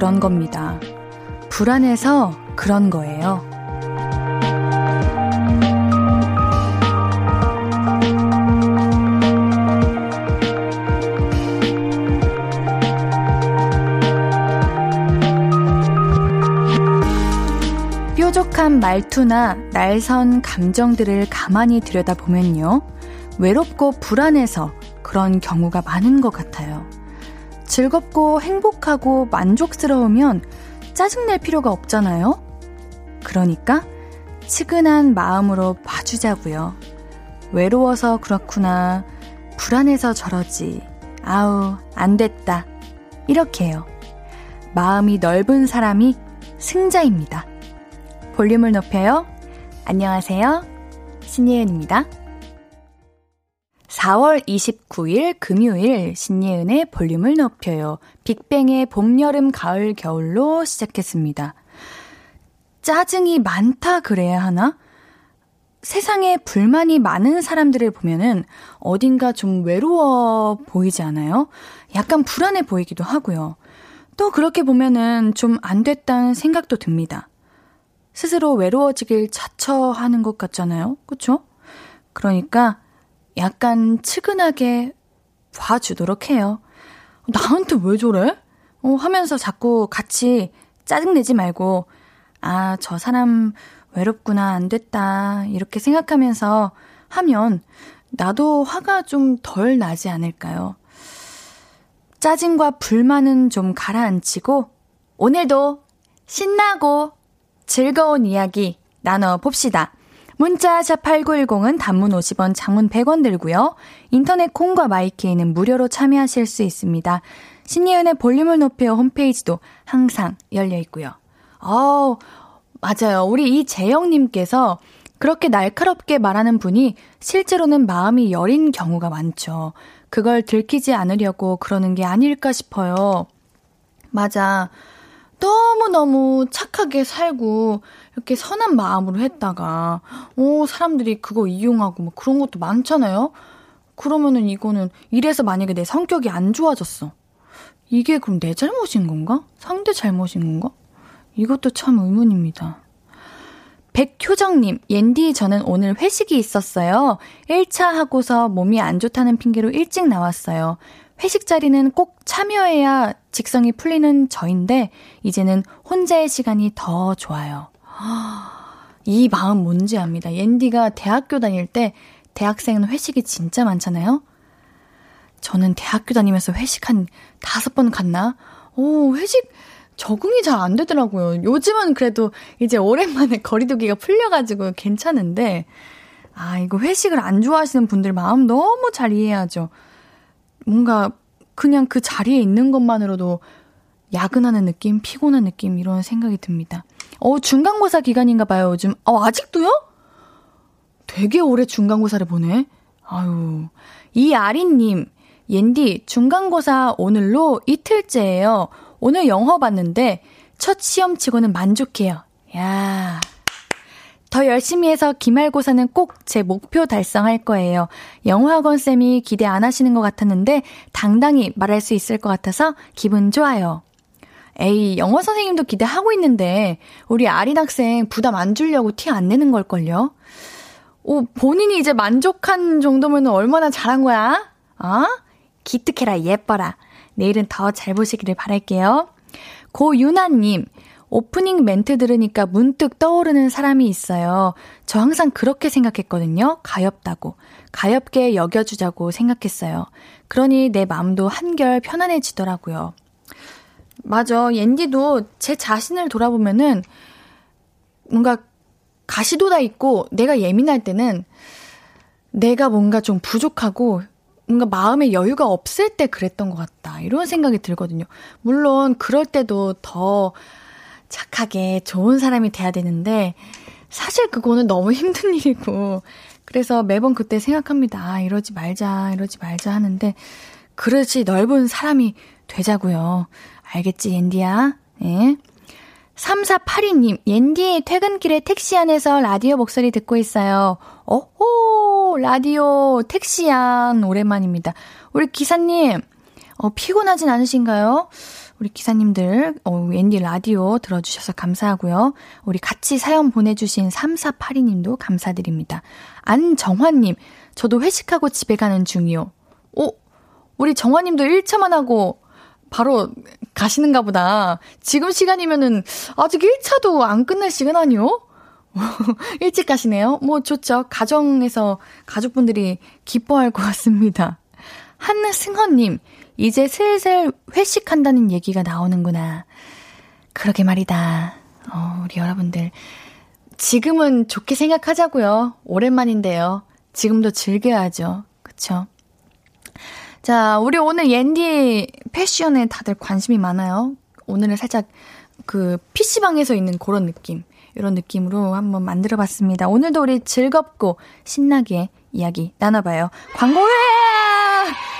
그런 겁니다. 불안해서 그런 거예요. 뾰족한 말투나 날선 감정들을 가만히 들여다보면요. 외롭고 불안해서 그런 경우가 많은 것 같아요. 즐겁고 행복하고 만족스러우면 짜증낼 필요가 없잖아요? 그러니까 치근한 마음으로 봐주자고요. 외로워서 그렇구나. 불안해서 저러지. 아우, 안 됐다. 이렇게 해요. 마음이 넓은 사람이 승자입니다. 볼륨을 높여요. 안녕하세요. 신예은입니다. 4월 29일 금요일 신예은의 볼륨을 높여요. 빅뱅의 봄, 여름, 가을, 겨울로 시작했습니다. 짜증이 많다 그래야 하나? 세상에 불만이 많은 사람들을 보면은 어딘가 좀 외로워 보이지 않아요? 약간 불안해 보이기도 하고요. 또 그렇게 보면은 좀 안 됐다는 생각도 듭니다. 스스로 외로워지길 자처하는 것 같잖아요. 그쵸? 그러니까 약간 측은하게 봐주도록 해요. 나한테 왜 저래? 어, 하면서 자꾸 같이 짜증내지 말고, 아, 저 사람 외롭구나, 안 됐다, 이렇게 생각하면서 하면 나도 화가 좀 덜 나지 않을까요? 짜증과 불만은 좀 가라앉히고, 오늘도 신나고 즐거운 이야기 나눠봅시다. 문자 샵 8910은 단문 50원, 장문 100원 들고요. 인터넷 콩과 마이케이는 무료로 참여하실 수 있습니다. 신예은의 볼륨을 높여 홈페이지도 항상 열려 있고요. 어, 맞아요. 우리 이재영 님께서 그렇게 날카롭게 말하는 분이 실제로는 마음이 여린 경우가 많죠. 그걸 들키지 않으려고 그러는 게 아닐까 싶어요. 맞아. 너무너무 착하게 살고 이렇게 선한 마음으로 했다가 어 사람들이 그거 이용하고 뭐 그런 것도 많잖아요. 그러면은 이거는 이래서 만약에 내 성격이 안 좋아졌어. 이게 그럼 내 잘못인 건가? 상대 잘못인 건가? 이것도 참 의문입니다. 백효정님, 옌디 저는 오늘 회식이 있었어요. 1차 하고서 몸이 안 좋다는 핑계로 일찍 나왔어요. 회식 자리는 꼭 참여해야 직성이 풀리는 저인데, 이제는 혼자의 시간이 더 좋아요. 이 마음 뭔지 압니다. 옌디가 대학교 다닐 때 대학생은 회식이 진짜 많잖아요? 저는 대학교 다니면서 회식 한 다섯 번 갔나? 오, 회식 적응이 잘 안 되더라고요. 요즘은 그래도 이제 오랜만에 거리두기가 풀려가지고 괜찮은데, 아, 이거 회식을 안 좋아하시는 분들 마음 너무 잘 이해하죠. 뭔가 그냥 그 자리에 있는 것만으로도 야근하는 느낌, 피곤한 느낌, 이런 생각이 듭니다. 어, 중간고사 기간인가 봐요, 요즘. 어, 아직도요? 되게 오래 중간고사를 보네. 아유. 이 아린 님, 옌디, 중간고사 오늘로 이틀째예요. 오늘 영어 봤는데, 첫 시험 치고는 만족해요. 야. 더 열심히 해서 기말고사는 꼭 제 목표 달성할 거예요. 영어학원 쌤이 기대 안 하시는 것 같았는데 당당히 말할 수 있을 것 같아서 기분 좋아요. 에이, 영어 선생님도 기대하고 있는데 우리 아린 학생 부담 안 주려고 티 안 내는 걸걸요? 오, 본인이 이제 만족한 정도면 얼마나 잘한 거야? 어? 기특해라, 예뻐라. 내일은 더 잘 보시기를 바랄게요. 고유나님, 오프닝 멘트 들으니까 문득 떠오르는 사람이 있어요. 저 항상 그렇게 생각했거든요. 가엽다고. 가엽게 여겨주자고 생각했어요. 그러니 내 마음도 한결 편안해지더라고요. 맞아. 옌디도 제 자신을 돌아보면은 뭔가 가시도다 있고 내가 예민할 때는 내가 뭔가 좀 부족하고 뭔가 마음의 여유가 없을 때 그랬던 것 같다. 이런 생각이 들거든요. 물론 그럴 때도 더 착하게 좋은 사람이 돼야 되는데 사실 그거는 너무 힘든 일이고 그래서 매번 그때 생각합니다. 아, 이러지 말자, 이러지 말자 하는데 그릇이 넓은 사람이 되자고요. 알겠지, 옌디야? 예. 3482님, 옌디 퇴근길에 택시 안에서 라디오 목소리 듣고 있어요. 오호, 라디오 택시 안 오랜만입니다. 우리 기사님, 어, 피곤하진 않으신가요? 우리 기사님들, 어, 앤디 라디오 들어주셔서 감사하고요. 우리 같이 사연 보내주신 3482님도 감사드립니다. 안정환님, 저도 회식하고 집에 가는 중이요. 오, 우리 정환님도 1차만 하고 바로 가시는가 보다. 지금 시간이면은 아직 1차도 안 끝날 시간 아니요? 일찍 가시네요. 뭐 좋죠. 가정에서 가족분들이 기뻐할 것 같습니다. 한승헌님, 이제 슬슬 회식한다는 얘기가 나오는구나. 그러게 말이다. 어, 우리 여러분들. 지금은 좋게 생각하자고요. 오랜만인데요. 지금도 즐겨야죠. 그쵸? 자, 우리 오늘 옌디 패션에 다들 관심이 많아요. 오늘은 살짝 그 PC방에서 있는 그런 느낌. 이런 느낌으로 한번 만들어 봤습니다. 오늘도 우리 즐겁고 신나게 이야기 나눠봐요. 광고회!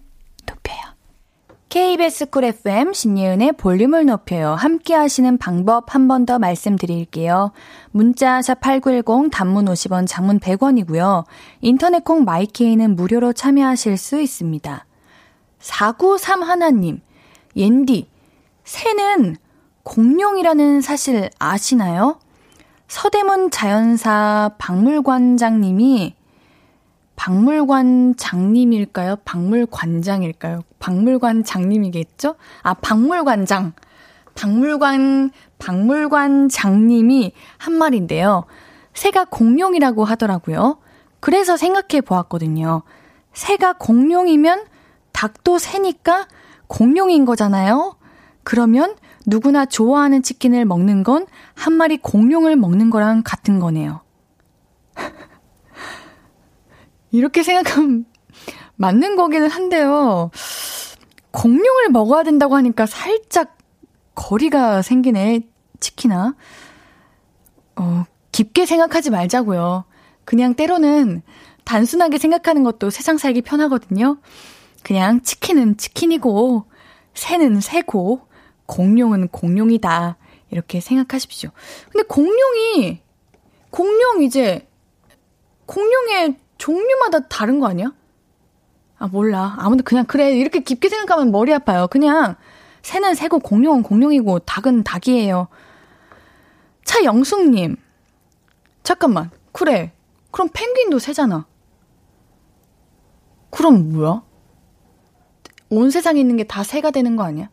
KBS Cool FM 신예은의 볼륨을 높여요. 함께 하시는 방법 한 번 더 말씀드릴게요. 문자 샵8910 단문 50원, 장문 100원이고요. 인터넷 콩 my K는 무료로 참여하실 수 있습니다. 493 하나님, 옌디, 새는 공룡이라는 사실 아시나요? 서대문 자연사 박물관장님이 박물관 장님일까요? 박물관장일까요? 박물관 장님이겠죠? 아, 박물관장. 박물관, 박물관 장님이 한 말인데요. 새가 공룡이라고 하더라고요. 그래서 생각해 보았거든요. 새가 공룡이면 닭도 새니까 공룡인 거잖아요? 그러면 누구나 좋아하는 치킨을 먹는 건 한 마리 공룡을 먹는 거랑 같은 거네요. 이렇게 생각하면 맞는 거기는 한데요. 공룡을 먹어야 된다고 하니까 살짝 거리가 생기네, 치키나. 어, 깊게 생각하지 말자고요. 그냥 때로는 단순하게 생각하는 것도 세상 살기 편하거든요. 그냥 치킨은 치킨이고, 새는 새고, 공룡은 공룡이다. 이렇게 생각하십시오. 근데 공룡이, 공룡 이제, 공룡의 종류마다 다른 거 아니야? 아, 몰라. 아무튼 그냥 그래. 이렇게 깊게 생각하면 머리 아파요. 그냥 새는 새고 공룡은 공룡이고 닭은 닭이에요. 차영숙님. 잠깐만. 그래. 그럼 펭귄도 새잖아. 그럼 뭐야? 온 세상에 있는 게 다 새가 되는 거 아니야?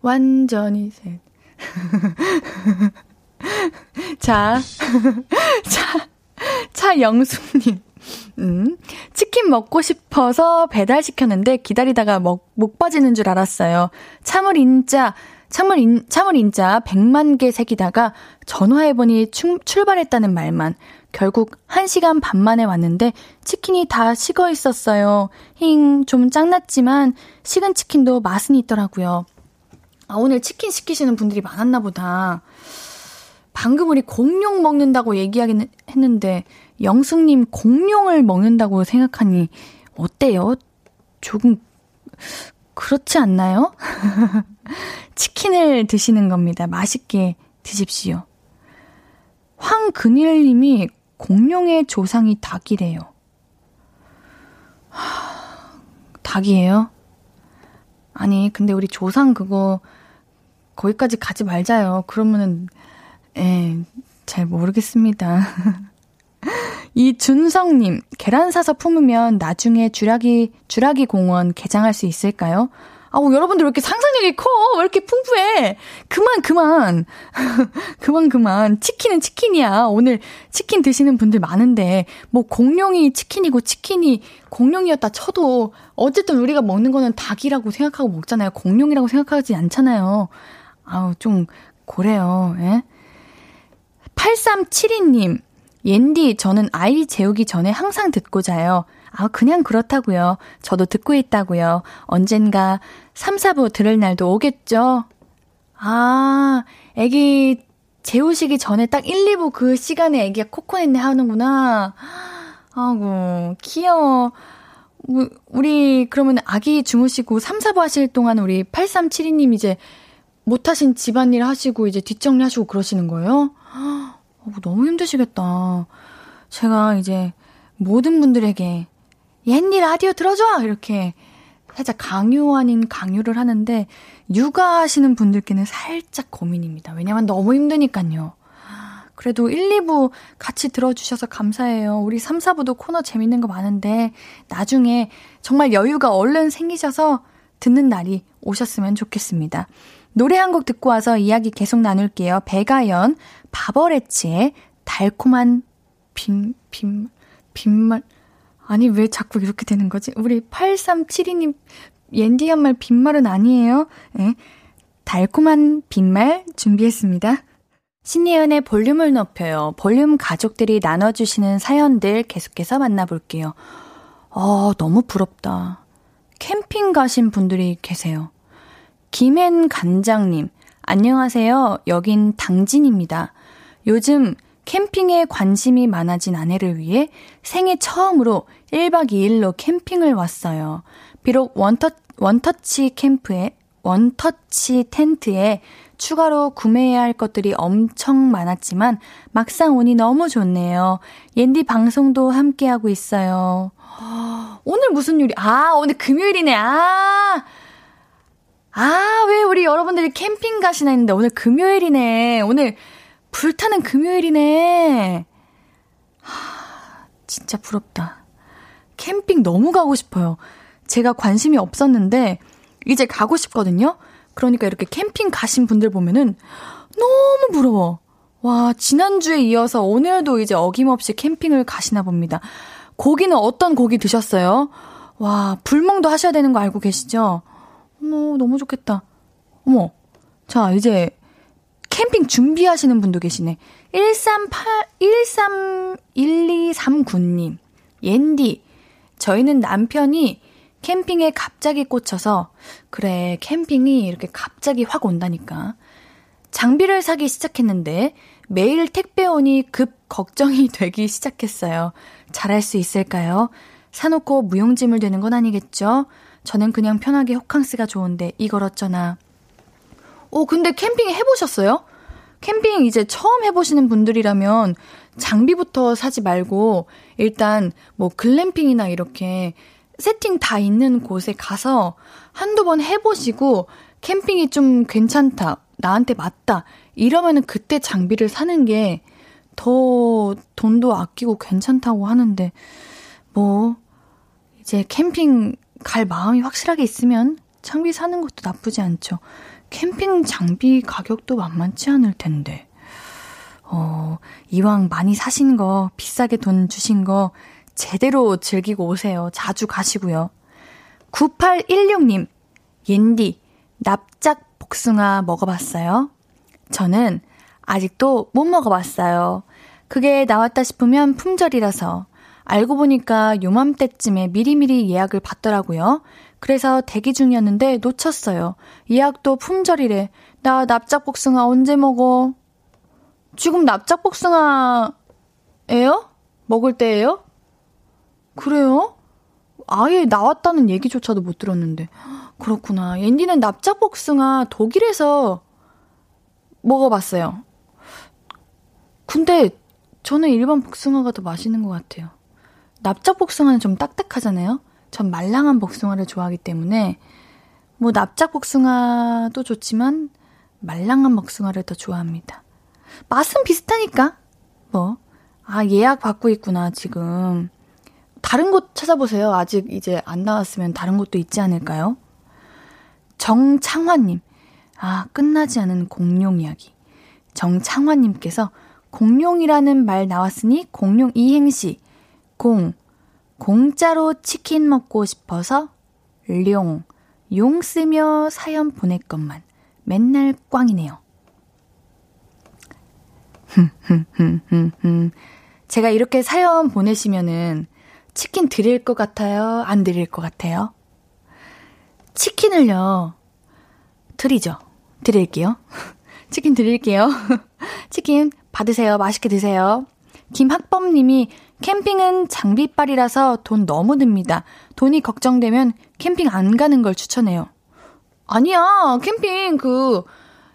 완전히 새. 자, 차, 차영숙님. 음, 치킨 먹고 싶어서 배달시켰는데 기다리다가 먹, 목 빠지는 줄 알았어요. 참을 인자, 참을 인, 참을 인자 100만 개 새기다가 전화해보니 충, 출발했다는 말만. 결국 1시간 반 만에 왔는데 치킨이 다 식어 있었어요. 힝, 좀 짱났지만 식은 치킨도 맛은 있더라고요. 아, 오늘 치킨 시키시는 분들이 많았나 보다. 방금 우리 공룡 먹는다고 얘기하긴 했는데 영숙님 공룡을 먹는다고 생각하니 어때요? 조금 그렇지 않나요? 치킨을 드시는 겁니다. 맛있게 드십시오. 황근일님이 공룡의 조상이 닭이래요. 하, 닭이에요? 아니, 근데 우리 조상 그거 거기까지 가지 말자요. 그러면은, 예, 잘 모르겠습니다. 이준성님, 계란 사서 품으면 나중에 주라기, 주라기 공원 개장할 수 있을까요? 아우, 여러분들 왜 이렇게 상상력이 커? 왜 이렇게 풍부해? 그만, 그만. 그만, 그만. 치킨은 치킨이야. 오늘 치킨 드시는 분들 많은데, 뭐, 공룡이 치킨이고 치킨이 공룡이었다 쳐도, 어쨌든 우리가 먹는 거는 닭이라고 생각하고 먹잖아요. 공룡이라고 생각하지 않잖아요. 아우, 좀, 고래요. 예? 8372님, 옌디, 저는 아이 재우기 전에 항상 듣고 자요. 아, 그냥 그렇다고요. 저도 듣고 있다고요. 언젠가 3, 4부 들을 날도 오겠죠? 아, 애기 재우시기 전에 딱 1, 2부 그 시간에 애기가 코코넷네 하는구나. 아고, 귀여워. 우리, 그러면 아기 주무시고 3, 4부 하실 동안 우리 8372님 이제 못하신 집안일 하시고 이제 뒷정리 하시고 그러시는 거예요? 어, 너무 힘드시겠다. 제가 이제 모든 분들에게 옌니 라디오 들어줘! 이렇게 살짝 강요 아닌 강요를 하는데 육아하시는 분들께는 살짝 고민입니다. 왜냐면 너무 힘드니까요. 그래도 1, 2부 같이 들어주셔서 감사해요. 우리 3, 4부도 코너 재밌는 거 많은데 나중에 정말 여유가 얼른 생기셔서 듣는 날이 오셨으면 좋겠습니다. 노래 한 곡 듣고 와서 이야기 계속 나눌게요. 배가연, 바버레치의 달콤한 빈, 빈, 빈말. 아니, 왜 자꾸 이렇게 되는 거지? 우리 8372님, 옌디 한 말 빈말은 아니에요. 네. 달콤한 빈말 준비했습니다. 신예은의 볼륨을 높여요. 볼륨 가족들이 나눠주시는 사연들 계속해서 만나볼게요. 어, 너무 부럽다. 캠핑 가신 분들이 계세요. 김앤 간장님, 안녕하세요. 여긴 당진입니다. 요즘 캠핑에 관심이 많아진 아내를 위해 생애 처음으로 1박 2일로 캠핑을 왔어요. 비록 원터, 원터치 캠프에, 원터치 텐트에 추가로 구매해야 할 것들이 엄청 많았지만 막상 오니 너무 좋네요. 옌디 방송도 함께하고 있어요. 오늘 무슨 요리? 아, 오늘 금요일이네. 아! 아, 왜 우리 여러분들이 캠핑 가시나 했는데 오늘 금요일이네. 오늘 불타는 금요일이네. 하, 진짜 부럽다. 캠핑 너무 가고 싶어요. 제가 관심이 없었는데, 이제 가고 싶거든요? 그러니까 이렇게 캠핑 가신 분들 보면은 너무 부러워. 와, 지난주에 이어서 오늘도 이제 어김없이 캠핑을 가시나 봅니다. 고기는 어떤 고기 드셨어요? 와, 불멍도 하셔야 되는 거 알고 계시죠? 어머, 너무 좋겠다. 어머. 자, 이제 캠핑 준비하시는 분도 계시네. 138, 131239님. 옌디. 저희는 남편이 캠핑에 갑자기 꽂혀서, 그래, 캠핑이 이렇게 갑자기 확 온다니까. 장비를 사기 시작했는데, 매일 택배 오니 급 걱정이 되기 시작했어요. 잘할 수 있을까요? 사놓고 무용지물 되는 건 아니겠죠? 저는 그냥 편하게 호캉스가 좋은데 이걸 어쩌나. 오, 근데 캠핑 해보셨어요? 캠핑 이제 처음 해보시는 분들이라면 장비부터 사지 말고 일단 뭐 글램핑이나 이렇게 세팅 다 있는 곳에 가서 한두 번 해보시고 캠핑이 좀 괜찮다, 나한테 맞다, 이러면은 그때 장비를 사는 게 더 돈도 아끼고 괜찮다고 하는데, 뭐, 이제 캠핑 갈 마음이 확실하게 있으면 장비 사는 것도 나쁘지 않죠. 캠핑 장비 가격도 만만치 않을 텐데. 어, 이왕 많이 사신 거, 비싸게 돈 주신 거, 제대로 즐기고 오세요. 자주 가시고요. 9816님, 옌디, 납작 복숭아 먹어봤어요? 저는 아직도 못 먹어봤어요. 그게 나왔다 싶으면 품절이라서. 알고 보니까 요맘때쯤에 미리미리 예약을 받더라고요. 그래서 대기 중이었는데 놓쳤어요. 예약도 품절이래. 나 납작복숭아 언제 먹어? 지금 납작복숭아예요? 먹을 때예요? 그래요? 아예 나왔다는 얘기조차도 못 들었는데. 그렇구나. 옌디는 납작복숭아 독일에서 먹어봤어요. 근데 저는 일반 복숭아가 더 맛있는 것 같아요. 납작 복숭아는 좀 딱딱하잖아요. 전 말랑한 복숭아를 좋아하기 때문에 뭐 납작 복숭아도 좋지만 말랑한 복숭아를 더 좋아합니다. 맛은 비슷하니까 뭐. 아, 예약 받고 있구나, 지금. 다른 곳 찾아보세요. 아직 이제 안 나왔으면 다른 곳도 있지 않을까요? 정창환님. 아, 끝나지 않은 공룡 이야기. 정창환님께서 공룡이라는 말 나왔으니 공룡 이행시. 공, 공짜로 치킨 먹고 싶어서 룡, 용 쓰며 사연 보낼 것만 맨날 꽝이네요. 제가 이렇게 사연 보내시면은 치킨 드릴 것 같아요? 안 드릴 것 같아요? 치킨을요, 드리죠. 드릴게요. 치킨 드릴게요. 치킨 받으세요. 맛있게 드세요. 김학범님이 캠핑은 장비빨이라서 돈 너무 듭니다. 돈이 걱정되면 캠핑 안 가는 걸 추천해요. 아니야, 캠핑 그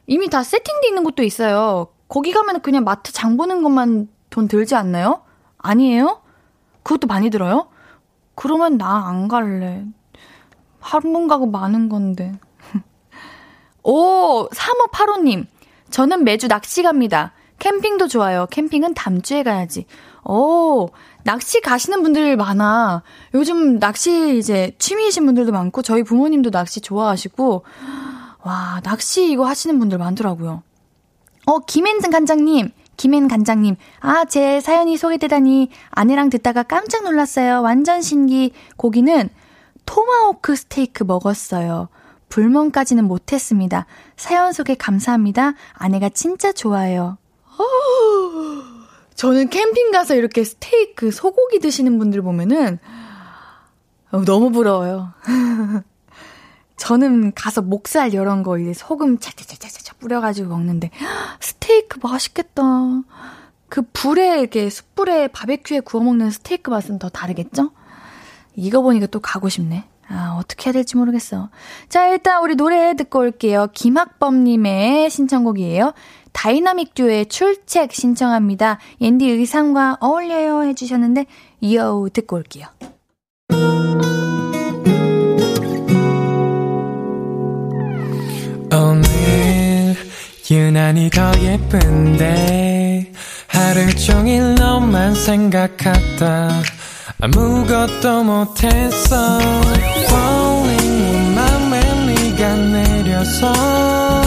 이미 다 세팅돼 있는 곳도 있어요. 거기 가면 그냥 마트 장 보는 것만 돈 들지 않나요? 아니에요? 그것도 많이 들어요? 그러면 나 안 갈래. 한 번 가고 마는 건데. 오, 3585님. 저는 매주 낚시 갑니다. 캠핑도 좋아요. 캠핑은 다음 주에 가야지. 오, 낚시 가시는 분들 많아. 요즘 낚시 이제 취미이신 분들도 많고, 저희 부모님도 낚시 좋아하시고, 와, 낚시 이거 하시는 분들 많더라고요. 어, 김앤 간장님, 김앤 간장님. 아, 제 사연이 소개되다니 아내랑 듣다가 깜짝 놀랐어요. 완전 신기. 고기는 토마호크 스테이크 먹었어요. 불멍까지는 못했습니다. 사연 소개 감사합니다. 아내가 진짜 좋아요. 저는 캠핑 가서 이렇게 스테이크, 소고기 드시는 분들 보면은 너무 부러워요. 저는 가서 목살 이런 거 이제 소금 착착착착착 뿌려가지고 먹는데 스테이크 맛있겠다. 그 불에 이렇게 숯불에 바베큐에 구워 먹는 스테이크 맛은 더 다르겠죠? 이거 보니까 또 가고 싶네. 아, 어떻게 해야 될지 모르겠어. 자, 일단 우리 노래 듣고 올게요. 김학범님의 신청곡이에요. 다이나믹 듀오의 출첵 신청합니다. 옌디 의상과 어울려요 해주셨는데, 이어 듣고 올게요. 오늘 유난히 더 예쁜데 하루 종일 너만 생각하다 아무것도 못했어 Falling 맘에 네가 내려서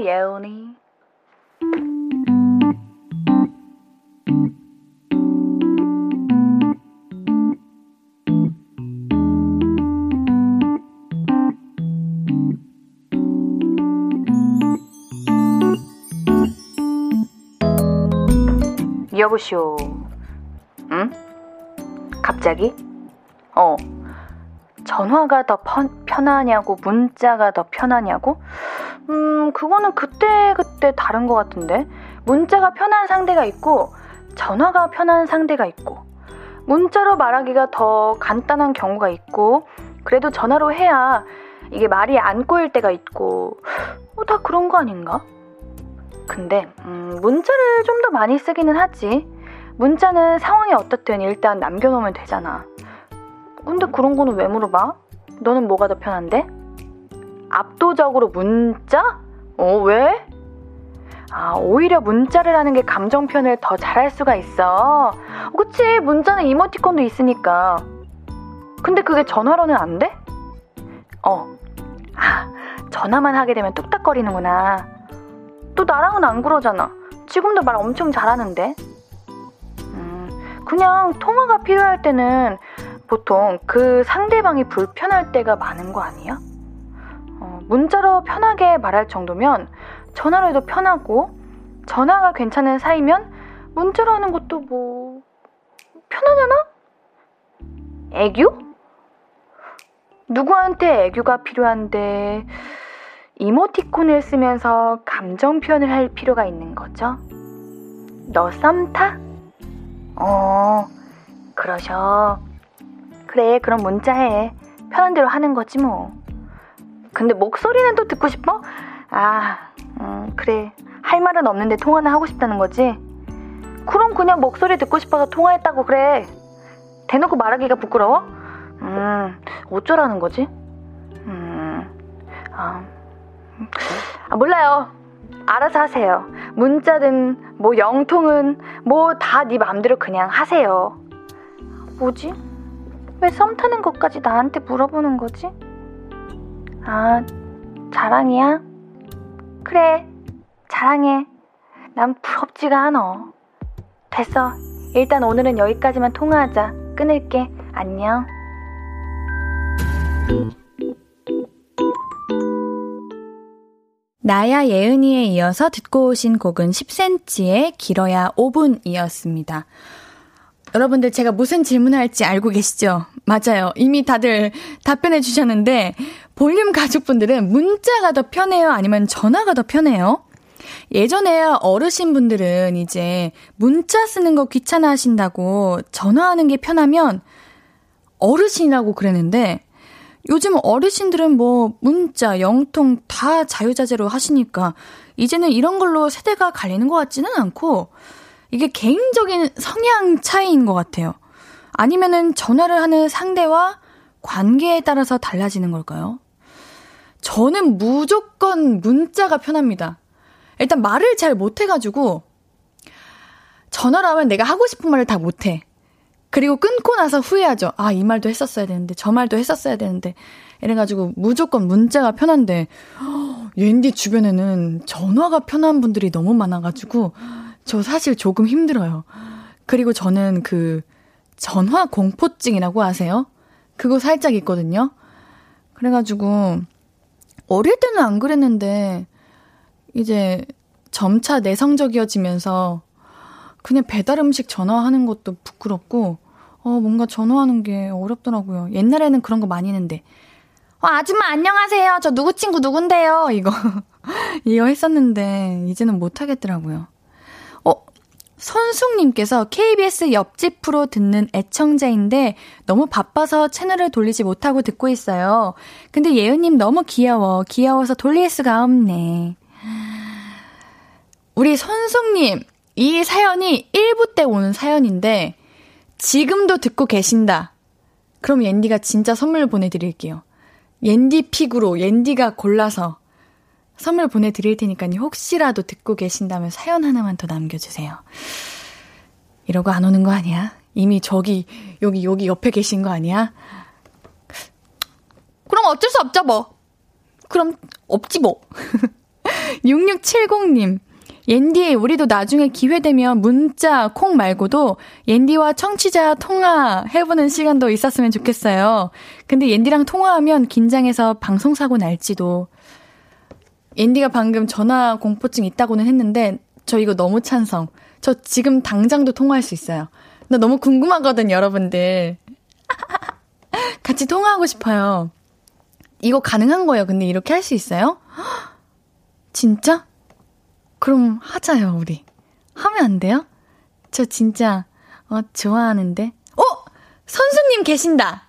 예은이. 여보쇼. 응? 갑자기? 어. 전화가 더 편, 편하냐고, 문자가 더 편하냐고? 음, 그거는 그때그때 그때 다른 것 같은데. 문자가 편한 상대가 있고, 전화가 편한 상대가 있고, 문자로 말하기가 더 간단한 경우가 있고, 그래도 전화로 해야 이게 말이 안 꼬일 때가 있고, 어, 다 그런 거 아닌가? 근데 음, 문자를 좀 더 많이 쓰기는 하지. 문자는 상황이 어떻든 일단 남겨놓으면 되잖아. 근데 그런 거는 왜 물어봐? 너는 뭐가 더 편한데? 압도적으로 문자? 어, 왜? 아, 오히려 문자를 하는 게 감정 표현을 더 잘할 수가 있어. 그치, 문자는 이모티콘도 있으니까. 근데 그게 전화로는 안 돼? 어. 아, 전화만 하게 되면 뚝딱거리는구나. 또 나랑은 안 그러잖아. 지금도 말 엄청 잘하는데. 음, 그냥 통화가 필요할 때는 보통 그 상대방이 불편할 때가 많은 거 아니야? 어, 문자로 편하게 말할 정도면 전화로 해도 편하고 전화가 괜찮은 사이면 문자로 하는 것도 뭐 편하잖아? 애교? 누구한테 애교가 필요한데 이모티콘을 쓰면서 감정 표현을 할 필요가 있는 거죠? 너 썸 타? 어, 그러셔. 그래, 그럼 문자해. 편한 대로 하는 거지 뭐. 근데 목소리는 또 듣고 싶어? 아, 음, 그래. 할 말은 없는데 통화는 하고 싶다는 거지? 그럼 그냥 목소리 듣고 싶어서 통화했다고 그래. 대놓고 말하기가 부끄러워? 음, 어쩌라는 거지? 음, 아. 아, 몰라요. 알아서 하세요. 문자든 뭐 영통은 뭐 다 네 맘대로 그냥 하세요. 뭐지? 왜 썸 타는 것까지 나한테 물어보는 거지? 아, 자랑이야? 그래, 자랑해. 난 부럽지가 않아. 됐어. 일단 오늘은 여기까지만 통화하자. 끊을게. 안녕. 나야 예은이에 이어서 듣고 오신 곡은 10cm의 길어야 5분이었습니다. 여러분들 제가 무슨 질문을 할지 알고 계시죠? 맞아요. 이미 다들 답변해 주셨는데 볼륨 가족분들은 문자가 더 편해요? 아니면 전화가 더 편해요? 예전에 어르신분들은 이제 문자 쓰는 거 귀찮아 하신다고 전화하는 게 편하면 어르신이라고 그랬는데 요즘 어르신들은 뭐 문자, 영통 다 자유자재로 하시니까 이제는 이런 걸로 세대가 갈리는 것 같지는 않고 이게 개인적인 성향 차이인 것 같아요. 아니면은 전화를 하는 상대와 관계에 따라서 달라지는 걸까요? 저는 무조건 문자가 편합니다. 일단 말을 잘 못해가지고 전화를 하면 내가 하고 싶은 말을 다 못해. 그리고 끊고 나서 후회하죠. 아, 이 말도 했었어야 되는데, 저 말도 했었어야 되는데. 이래가지고 무조건 문자가 편한데, 옌디 주변에는 전화가 편한 분들이 너무 많아가지고, 저 사실 조금 힘들어요. 그리고 저는 그, 전화 공포증이라고 아세요? 그거 살짝 있거든요? 그래가지고, 어릴 때는 안 그랬는데, 이제 점차 내성적이어지면서 그냥 배달 음식 전화하는 것도 부끄럽고, 어, 뭔가 전화하는 게 어렵더라고요. 옛날에는 그런 거 많이 했는데, 어, 아줌마 안녕하세요. 저 누구 친구 누군데요? 이거, 이거 했었는데, 이제는 못 하겠더라고요. 어, 선숙님께서 KBS 옆집 프로 듣는 애청자인데 너무 바빠서 채널을 돌리지 못하고 듣고 있어요. 근데 예은님 너무 귀여워. 귀여워서 돌릴 수가 없네. 우리 선숙님, 이 사연이 1부 때 오는 사연인데, 지금도 듣고 계신다. 그럼 옌디가 진짜 선물 보내드릴게요. 옌디 픽으로 옌디가 골라서 선물 보내드릴 테니까요. 혹시라도 듣고 계신다면 사연 하나만 더 남겨주세요. 이러고 안 오는 거 아니야? 이미 저기, 여기, 여기 옆에 계신 거 아니야? 그럼 어쩔 수 없죠, 뭐. 그럼, 없지, 뭐. 6670님. 옌디, 우리도 나중에 기회 되면 문자, 콩 말고도 옌디와 청취자 통화 해보는 시간도 있었으면 좋겠어요. 근데 옌디랑 통화하면 긴장해서 방송사고 날지도. 옌디가 방금 전화 공포증 있다고는 했는데, 저 이거 너무 찬성. 저 지금 당장도 통화할 수 있어요. 나 너무 궁금하거든, 여러분들. 같이 통화하고 싶어요. 이거 가능한 거예요. 근데 이렇게 할 수 있어요? 진짜? 그럼 하자요, 우리. 하면 안 돼요? 저 진짜, 어, 좋아하는데. 어! 선수님 계신다!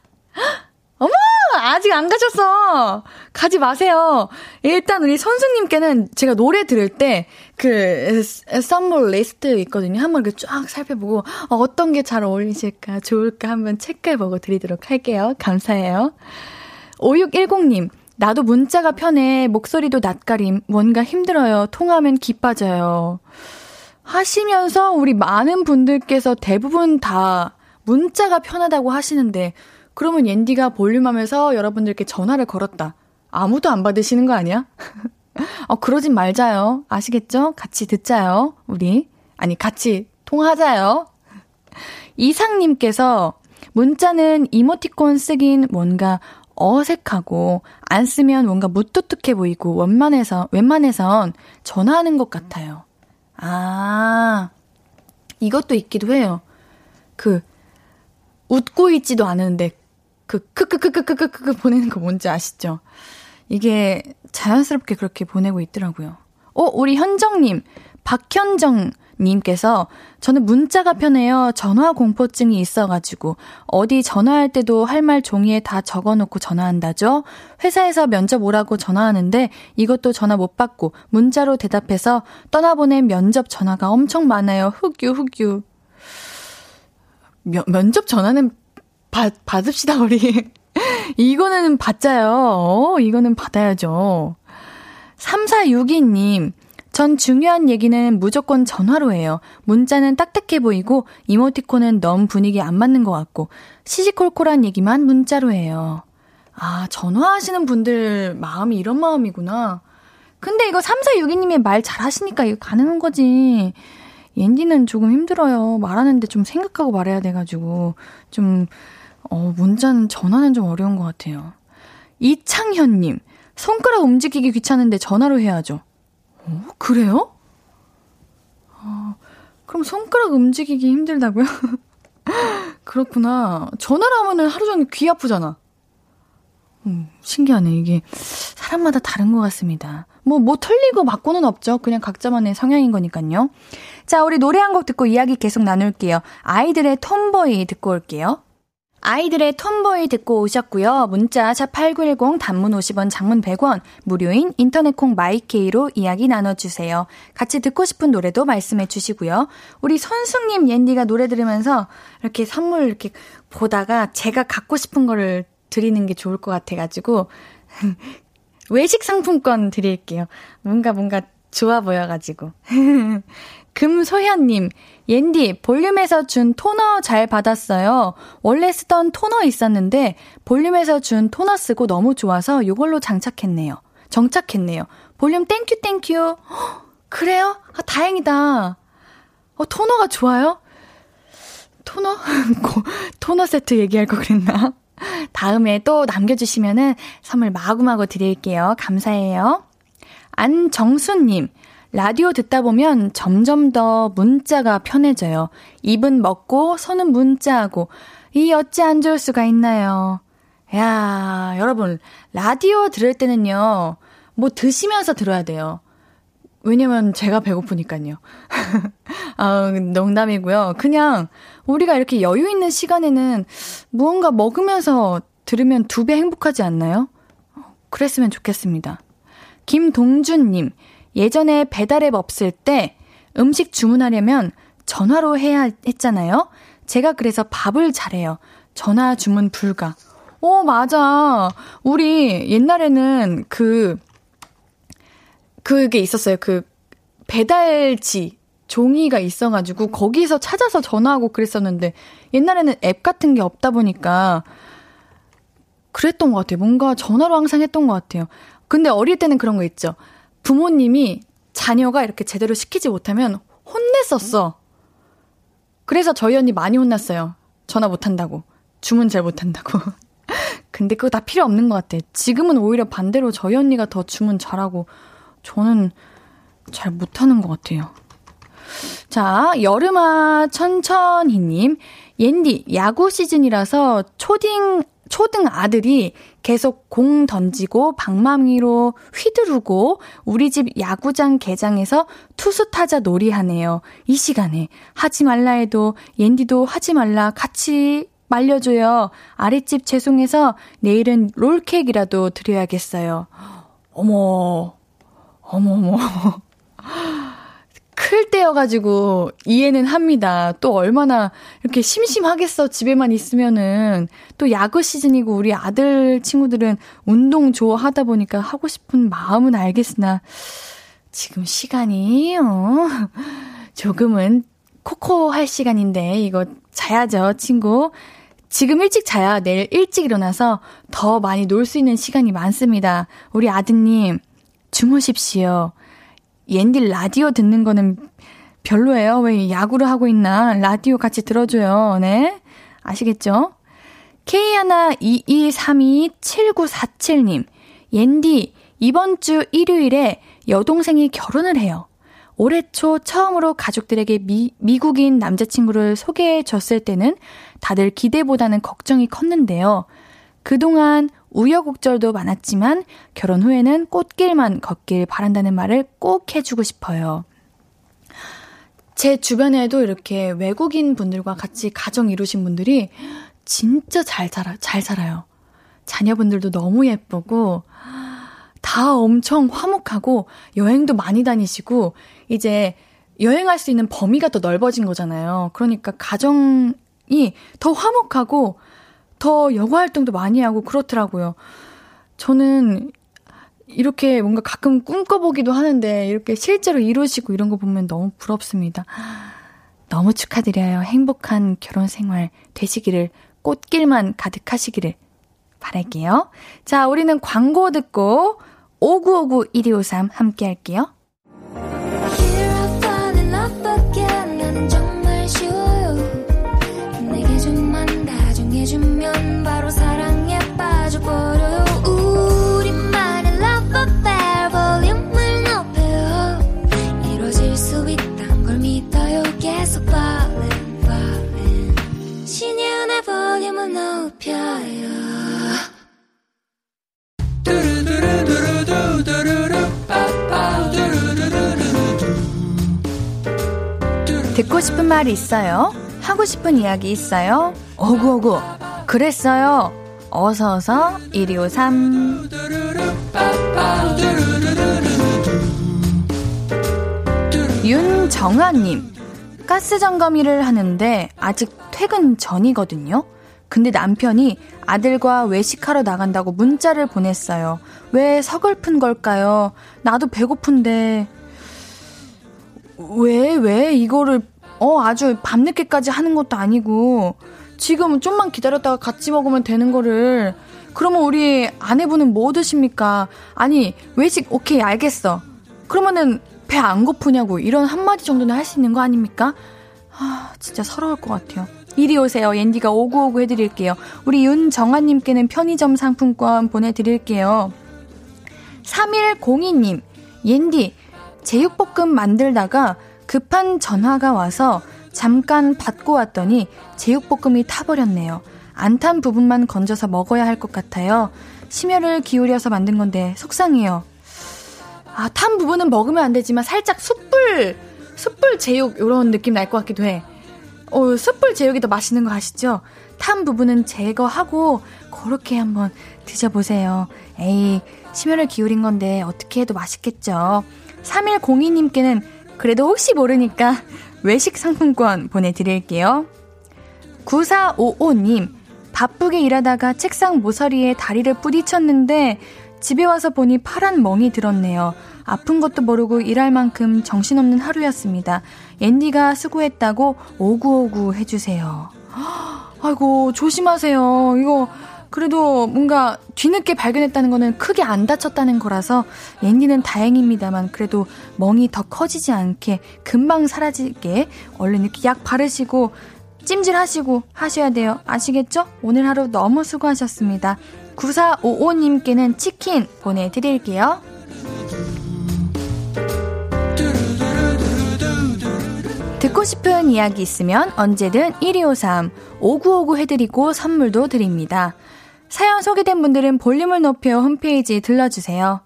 어머! 아직 안 가셨어! 가지 마세요. 일단 우리 선수님께는 제가 노래 들을 때, 그, 선물 리스트 있거든요. 한번 이렇게 쫙 살펴보고, 어, 떤 게 잘 어울리실까, 좋을까 한번 체크해보고 드리도록 할게요. 감사해요. 5610님, 나도 문자가 편해. 목소리도 낯가림. 뭔가 힘들어요. 통하면 기 빠져요. 하시면서 우리 많은 분들께서 대부분 다 문자가 편하다고 하시는데 그러면 옌디가 볼륨하면서 여러분들께 전화를 걸었다. 아무도 안 받으시는 거 아니야? 어, 그러진 말자요. 아시겠죠? 같이 듣자요. 우리. 아니, 같이 통하자요. 이상님께서 문자는 이모티콘 쓰긴 뭔가 어색하고 안 쓰면 뭔가 무뚝뚝해 보이고 원만해서 웬만해선 전화하는 것 같아요. 아 이것도 있기도 해요. 그 웃고 있지도 않은데 그 크크크크크크크 보내는 거 뭔지 아시죠? 이게 자연스럽게 그렇게 보내고 있더라고요. 어 우리 현정님 박현정 님께서 저는 문자가 편해요. 전화 공포증이 있어가지고 어디 전화할 때도 할 말 종이에 다 적어놓고 전화한다죠. 회사에서 면접 오라고 전화하는데 이것도 전화 못 받고 문자로 대답해서 떠나보낸 면접 전화가 엄청 많아요. 흑유 흑유. 면, 면접 전화는 받, 받읍시다 우리. 이거는 받자요. 어, 이거는 받아야죠. 3462님 전 중요한 얘기는 무조건 전화로 해요. 문자는 딱딱해 보이고 이모티콘은 너무 분위기 안 맞는 것 같고 시시콜콜한 얘기만 문자로 해요. 아, 전화하시는 분들 마음이 이런 마음이구나. 근데 이거 3462님이 말 잘하시니까 이거 가능한 거지. 옌디는 조금 힘들어요. 말하는데 좀 생각하고 말해야 돼가지고. 좀, 어, 문자는 전화는 좀 어려운 것 같아요. 이창현님, 손가락 움직이기 귀찮은데 전화로 해야죠. 어, 그래요? 어, 그럼 손가락 움직이기 힘들다고요? 그렇구나. 전화로 하면은 하루 종일 귀 아프잖아. 음, 신기하네. 이게 사람마다 다른 것 같습니다. 뭐, 뭐 틀리고 맞고는 없죠. 그냥 각자만의 성향인 거니까요. 자, 우리 노래 한 곡 듣고 이야기 계속 나눌게요. 아이들의 톰보이 듣고 올게요. 아이들의 톰보이 듣고 오셨고요. 문자 샵8910 단문 50원 장문 100원 무료인 인터넷 콩 마이케이로 이야기 나눠주세요. 같이 듣고 싶은 노래도 말씀해 주시고요. 우리 선숙님 옌디가 노래 들으면서 이렇게 선물 이렇게 보다가 제가 갖고 싶은 거를 드리는 게 좋을 것 같아가지고 외식 상품권 드릴게요. 뭔가 뭔가 좋아 보여가지고. 금소현님, 옌디, 볼륨에서 준 토너 잘 받았어요. 원래 쓰던 토너 있었는데, 볼륨에서 준 토너 쓰고 너무 좋아서 이걸로 장착했네요. 정착했네요. 볼륨 thank you thank you. 그래요? 아, 다행이다. 어, 토너가 좋아요? 토너? 토너 세트 얘기할 거 그랬나? 다음에 또 남겨주시면은 선물 마구마구 드릴게요. 감사해요. 안정수님, 라디오 듣다 보면 점점 더 문자가 편해져요. 입은 먹고 손은 문자하고 이 어찌 안 좋을 수가 있나요? 야, 여러분 라디오 들을 때는요. 뭐 드시면서 들어야 돼요. 왜냐면 제가 배고프니까요. 아, 농담이고요. 그냥 우리가 이렇게 여유 있는 시간에는 무언가 먹으면서 들으면 두 배 행복하지 않나요? 그랬으면 좋겠습니다. 김동준님, 예전에 배달앱 없을 때 음식 주문하려면 전화로 해야 했잖아요. 제가 그래서 밥을 잘해요. 전화 주문 불가. 오, 맞아. 우리 옛날에는 그, 그게 있었어요. 그 배달지 종이가 있어가지고 거기서 찾아서 전화하고 그랬었는데 옛날에는 앱 같은 게 없다 보니까 그랬던 것 같아요. 뭔가 전화로 항상 했던 것 같아요. 근데 어릴 때는 그런 거 있죠. 부모님이 자녀가 이렇게 제대로 시키지 못하면 혼냈었어. 그래서 저희 언니 많이 혼났어요. 전화 못한다고. 주문 잘 못한다고. 근데 그거 다 필요 없는 것 같아. 지금은 오히려 반대로 저희 언니가 더 주문 잘하고, 저는 잘 못하는 것 같아요. 자, 여름아 천천히님. 옌디, 야구 시즌이라서 초딩 초등 아들이 계속 공 던지고 방망이로 휘두르고 우리 집 야구장 개장에서 투수 타자 놀이하네요. 이 시간에 하지 말라 해도 옌디도 하지 말라 같이 말려줘요. 아랫집 죄송해서 내일은 롤케이크라도 드려야겠어요. 어머, 어머머. 클 때여가지고 이해는 합니다. 또 얼마나 이렇게 심심하겠어. 집에만 있으면은. 또 야구 시즌이고 우리 아들 친구들은 운동 좋아하다 보니까 하고 싶은 마음은 알겠으나 지금 시간이, 어, 조금은 코코 할 시간인데 이거 자야죠, 친구. 지금 일찍 자야 내일 일찍 일어나서 더 많이 놀 수 있는 시간이 많습니다. 우리 아드님, 주무십시오. 옌디 라디오 듣는 거는 별로예요. 왜 야구를 하고 있나? 라디오 같이 들어줘요. 네. 아시겠죠? K122327947님, 옌디, 이번 주 일요일에 여동생이 결혼을 해요. 올해 초 처음으로 가족들에게 미, 미국인 남자친구를 소개해 줬을 때는 다들 기대보다는 걱정이 컸는데요. 그동안 우여곡절도 많았지만 결혼 후에는 꽃길만 걷길 바란다는 말을 꼭 해주고 싶어요. 제 주변에도 이렇게 외국인 분들과 같이 가정 이루신 분들이 진짜 잘 살아, 잘 살아요. 자녀분들도 너무 예쁘고, 다 엄청 화목하고, 여행도 많이 다니시고, 이제 여행할 수 있는 범위가 더 넓어진 거잖아요. 그러니까 가정이 더 화목하고, 더 여가 활동도 많이 하고 그렇더라고요. 저는 이렇게 뭔가 가끔 꿈꿔보기도 하는데 이렇게 실제로 이루시고 이런 거 보면 너무 부럽습니다. 너무 축하드려요. 행복한 결혼 생활 되시기를 꽃길만 가득하시기를 바랄게요. 자, 우리는 광고 듣고 5959-1253 함께 할게요. 듣고 싶은 말이 있어요? 하고 싶은 이야기 있어요? 오구오구 그랬어요. 어서어서 1253 윤정아님 가스 점검 일을 하는데 아직 퇴근 전이거든요. 근데 남편이 아들과 외식하러 나간다고 문자를 보냈어요. 왜 서글픈 걸까요? 나도 배고픈데. 왜, 왜 이거를, 어, 아주 밤늦게까지 하는 것도 아니고, 지금 좀만 기다렸다가 같이 먹으면 되는 거를 그러면 우리 아내분은 뭐 드십니까? 아니 외식 오케이 알겠어. 그러면은 배 안 고프냐고 이런 한마디 정도는 할 수 있는 거 아닙니까? 아 진짜 서러울 것 같아요. 이리 오세요. 옌디가 오구오구 해드릴게요. 우리 윤정아님께는 편의점 상품권 보내드릴게요. 3102님, 옌디, 제육볶음 만들다가 급한 전화가 와서 잠깐 받고 왔더니 제육볶음이 타버렸네요. 안 탄 부분만 건져서 먹어야 할 것 같아요. 심혈을 기울여서 만든 건데 속상해요. 아, 탄 부분은 먹으면 안 되지만 살짝 숯불, 숯불 제육 이런 느낌 날 것 같기도 해. 어, 숯불 제육이 더 맛있는 거 아시죠? 탄 부분은 제거하고 그렇게 한번 드셔보세요. 에이, 심혈을 기울인 건데 어떻게 해도 맛있겠죠. 3102님께는 그래도 혹시 모르니까 외식 상품권 보내드릴게요. 9455님, 바쁘게 일하다가 책상 모서리에 다리를 부딪혔는데 집에 와서 보니 파란 멍이 들었네요. 아픈 것도 모르고 일할 만큼 정신없는 하루였습니다. 앤디가 수고했다고 오구오구 해주세요. 아이고, 조심하세요. 이거 그래도 뭔가 뒤늦게 발견했다는 거는 크게 안 다쳤다는 거라서 앤디는 다행입니다만 그래도 멍이 더 커지지 않게 금방 사라지게 얼른 이렇게 약 바르시고 찜질하시고 하셔야 돼요. 아시겠죠? 오늘 하루 너무 수고하셨습니다. 9455님께는 치킨 보내드릴게요. 듣고 싶은 이야기 있으면 언제든 1253 5959 해드리고 선물도 드립니다. 사연 소개된 분들은 볼륨을 높여 홈페이지 들러주세요.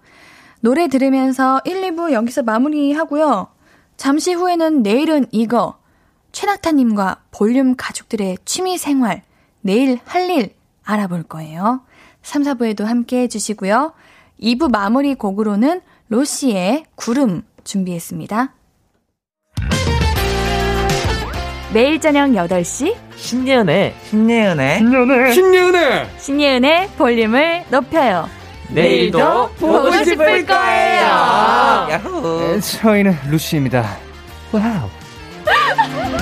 노래 들으면서 1, 2부 여기서 마무리하고요. 잠시 후에는 내일은 이거. 최낙타님과 볼륨 가족들의 취미 생활, 내일 할 일 알아볼 거예요. 3, 4부에도 함께 해주시고요. 2부 마무리 곡으로는 로시의 구름 준비했습니다. 매일 저녁 8시 신예은의 신예은의 신예은의 신예은의 신예은의 볼륨을 높여요. 내일도 보고 싶을 거예요. 야호. 네, 저희는 루시입니다. 와우.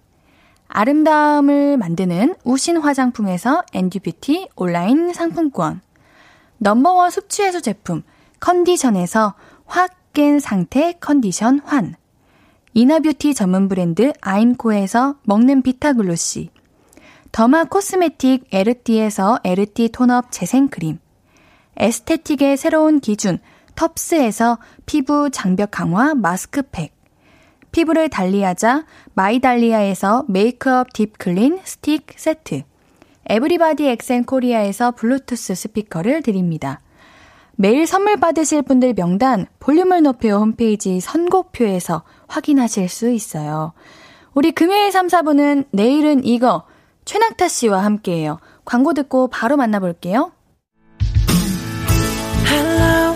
아름다움을 만드는 우신 화장품에서 엔듀뷰티 온라인 상품권, number one 숙취해소 제품 컨디션에서 확 깬 상태 컨디션 환. inner beauty 전문 브랜드 아임코에서 먹는 비타글로시. derma cosmetic 에르띠에서 에르띠 tone up 재생크림. aesthetic의 새로운 기준 텁스에서 피부 장벽 강화 마스크팩. 피부를 달리하자 마이달리아에서 메이크업 deep clean 스틱 세트. 에브리바디 엑센 코리아에서 블루투스 스피커를 드립니다. 매일 선물 받으실 분들 명단 볼륨을 높여 홈페이지 선곡표에서 확인하실 수 있어요. 우리 금요일 3, 4부는 내일은 이거 최낙타 씨와 함께해요. 광고 듣고 바로 만나볼게요. Hello,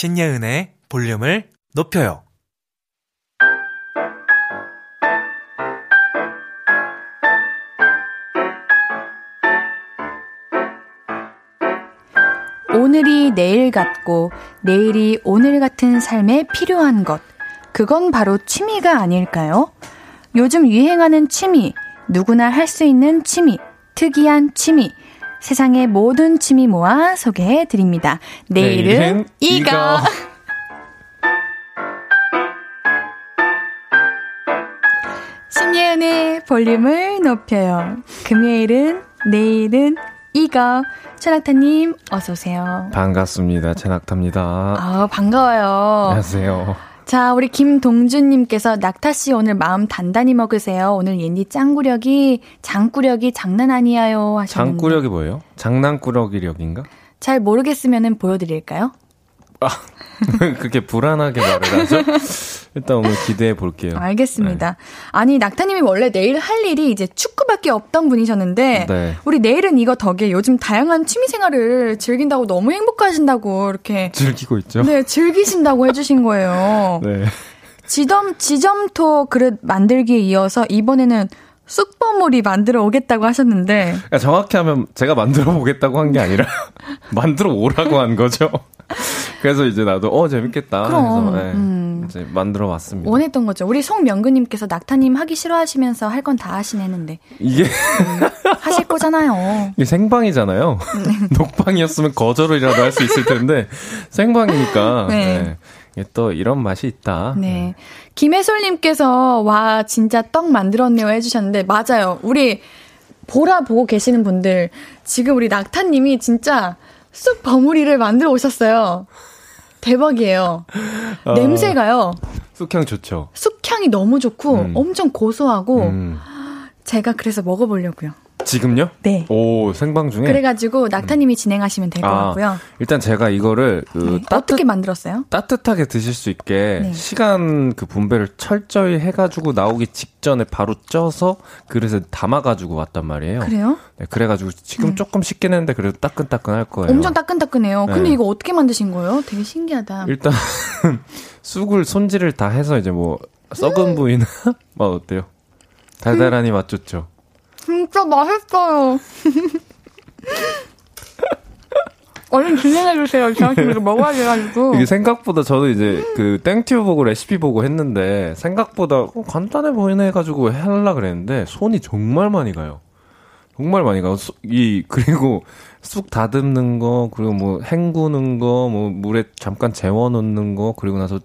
신예은의 볼륨을 높여요. 오늘이 내일 같고 내일이 오늘 같은 삶에 필요한 것. 그건 바로 취미가 아닐까요? 요즘 유행하는 취미, 누구나 할 수 있는 취미, 특이한 취미. 세상의 모든 취미 모아 소개해 드립니다. 내일은, 내일은 이거. 이거. 신예은의 볼륨을 높여요. 금요일은 내일은 이거. 천학타님 어서 오세요. 반갑습니다. 최낙타입니다. 아 반가워요. 안녕하세요. 자, 우리 김동준님께서 낙타 씨 오늘 마음 단단히 먹으세요. 오늘 옌디 짱구력이 장구력이 장난 아니에요 하셨는데 장꾸력이 뭐예요? 장난꾸러기력인가? 잘 모르겠으면은 보여드릴까요? 그렇게 불안하게 말을 하죠? 일단 오늘 기대해 볼게요. 알겠습니다. 아니 낙타님이 원래 내일 할 일이 이제 축구밖에 없던 분이셨는데 네. 우리 내일은 이거 덕에 요즘 다양한 취미 생활을 즐긴다고 너무 행복하신다고 이렇게 즐기고 있죠? 네 즐기신다고 해주신 거예요. 네. 지점 지점토 그릇 만들기에 이어서 이번에는 쑥버무리 만들어 오겠다고 하셨는데 그러니까 정확히 하면 제가 만들어 보겠다고 한 게 아니라 만들어 오라고 한 거죠. 그래서 이제 나도 어 재밌겠다 그럼, 해서 네, 음. 이제 만들어 왔습니다. 원했던 거죠. 우리 송명근님께서 낙타님 하기 싫어하시면서 할 건 다 하시네는데 이게 하실 거잖아요. 이게 생방이잖아요. 녹방이었으면 거절이라도 할 수 있을 텐데 생방이니까 네. 네. 또 이런 맛이 있다. 네. 김혜솔님께서 와 진짜 떡 만들었네요 해주셨는데 맞아요. 우리 보라 보고 계시는 분들 지금 우리 낙타님이 진짜 쑥 버무리를 만들어 오셨어요. 대박이에요. 어, 냄새가요. 쑥향 좋죠. 쑥향이 너무 좋고 음. 엄청 고소하고 음. 제가 그래서 먹어보려고요. 지금요? 네. 오 생방 중에. 그래가지고 낙타님이 진행하시면 될것 네. 아, 같고요. 일단 제가 이거를 그 네. 따뜻 어떻게 만들었어요? 따뜻하게 드실 수 있게 네. 시간 그 분배를 철저히 해가지고 나오기 직전에 바로 쪄서 그릇에 담아가지고 왔단 말이에요. 그래요? 네, 그래가지고 지금 조금 식긴 했는데 그래도 따끈따끈할 거예요. 엄청 따끈따끈해요. 근데 네. 이거 어떻게 만드신 거예요? 되게 신기하다. 일단 쑥을 손질을 다 해서 이제 뭐 썩은 부위나 맛 어때요? 달달하니 맛 좋죠. 진짜 맛있어요. 얼른 진행해주세요. 제가 지금 이거 먹어야 돼가지고. 이게 생각보다 저도 이제 그 땡튜브 보고 레시피 보고 했는데 생각보다 어, 간단해 보이네 해가지고 하려 그랬는데 손이 정말 많이 가요. 정말 많이 수- 이 그리고 쑥 다듬는 거 그리고 뭐 헹구는 거 뭐 물에 잠깐 재워놓는 거 그리고 나서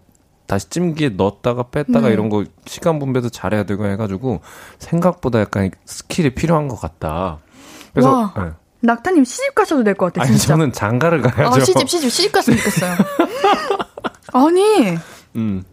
다시 찜기에 넣었다가 뺐다가 네. 이런 거 시간 분배도 잘해야 되고 해가지고 생각보다 약간 skill이 필요한 것 같다. 그래서 와. 네. 낙타님 시집 가셔도 될 것 같아요, 아니 진짜. 저는 장가를 가야죠. 아, 시집, 시집, 시집 갔으면 좋겠어요. 아니, 음,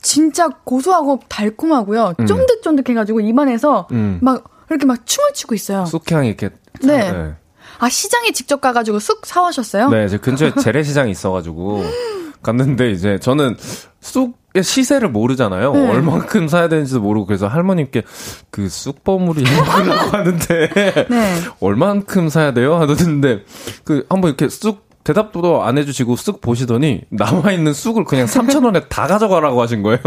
진짜 고소하고 달콤하고요. 음. 쫀득쫀득해가지고 입안에서 음. 막 이렇게 막 춤을 추고 있어요. 쑥향이 이렇게 네. 네. 아, 시장에 직접 가가지고 쑥 사오셨어요? 네, 제 근처에 재래시장이 있어가지고 갔는데 이제 저는 쑥의 시세를 모르잖아요. 네. 얼만큼 사야 되는지도 모르고 그래서 할머님께 그 쑥버무리 먹으려고 하는데 네. 얼만큼 사야 돼요? 하던데 그 한번 이렇게 쑥 대답도 안 해주시고 쓱 보시더니 남아있는 쑥을 그냥 3,000원에 다 가져가라고 하신 거예요.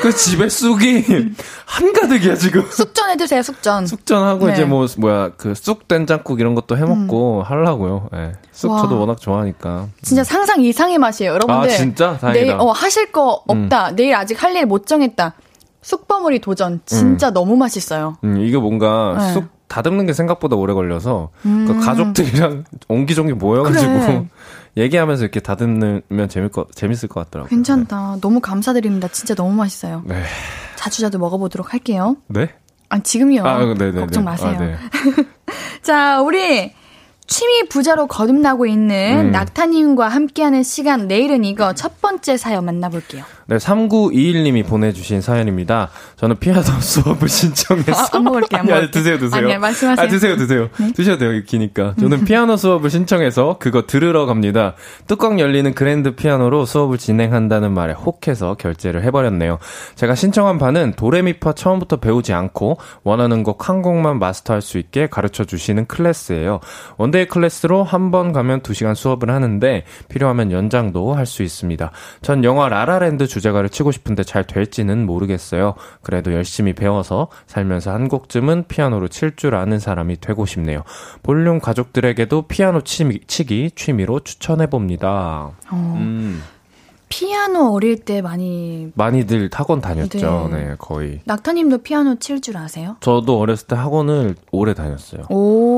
그 집에 쑥이 한가득이야, 지금. 쑥전 해주세요, 쑥전. 쑥전하고 네. 이제 뭐, 뭐야, 그 쑥 된장국 이런 것도 해먹고 음. 하려고요. 예. 쑥 와. 저도 워낙 좋아하니까. 진짜 음. 상상 이상의 맛이에요, 여러분들. 아, 진짜? 다행이다. 내일, 어, 하실 거 없다. 음. 내일 아직 할 일 못 정했다. 쑥버무리 도전. 진짜 음. 너무 맛있어요. 음, 이게 뭔가 네. 쑥 다듬는 게 생각보다 오래 걸려서 그러니까 음. 그 가족들이랑 옹기종기 모여가지고 그래. 얘기하면서 이렇게 다듬으면 재밌 거, 재밌을 것 같더라고요. 괜찮다. 네. 너무 감사드립니다. 진짜 너무 맛있어요. 네. 자주 자주 먹어보도록 할게요. 네? 아 지금요. 아, 네, 네, 네. 걱정 아, 마세요. 아, 자 우리 취미 부자로 거듭나고 있는 음. 낙타님과 함께하는 시간 내일은 이거 첫 번째 사연 만나볼게요. 네, 3921님이 보내주신 사연입니다. 저는 피아노 수업을 신청했어요. 아, 안 먹을게요. 아니, 아니, 드세요, 드세요. 아니, 말씀하세요. 아, 드세요, 드세요. 네? 드셔도 돼요, 기니까. 음. 저는 피아노 수업을 신청해서 그거 들으러 갑니다. 뚜껑 열리는 그랜드 피아노로 수업을 진행한다는 말에 혹해서 결제를 해버렸네요. 제가 신청한 반은 도레미파 처음부터 배우지 않고 원하는 곡 한 곡만 마스터할 수 있게 가르쳐 주시는 클래스예요. one da- one day 클래스로 한 번 가면 2시간 수업을 하는데 필요하면 연장도 할 수 있습니다. 전 영화 라라랜드 주제가를 치고 싶은데 잘 될지는 모르겠어요. 그래도 열심히 배워서 살면서 한 곡쯤은 피아노로 칠 줄 아는 사람이 되고 싶네요. 볼륨 가족들에게도 피아노 치미, 치기 취미로 추천해 봅니다. 어. 음. 피아노 어릴 때 많이 많이들 학원 다녔죠. 네, 네 거의. 낙타님도 피아노 칠 줄 아세요? 저도 어렸을 때 학원을 오래 다녔어요. 오.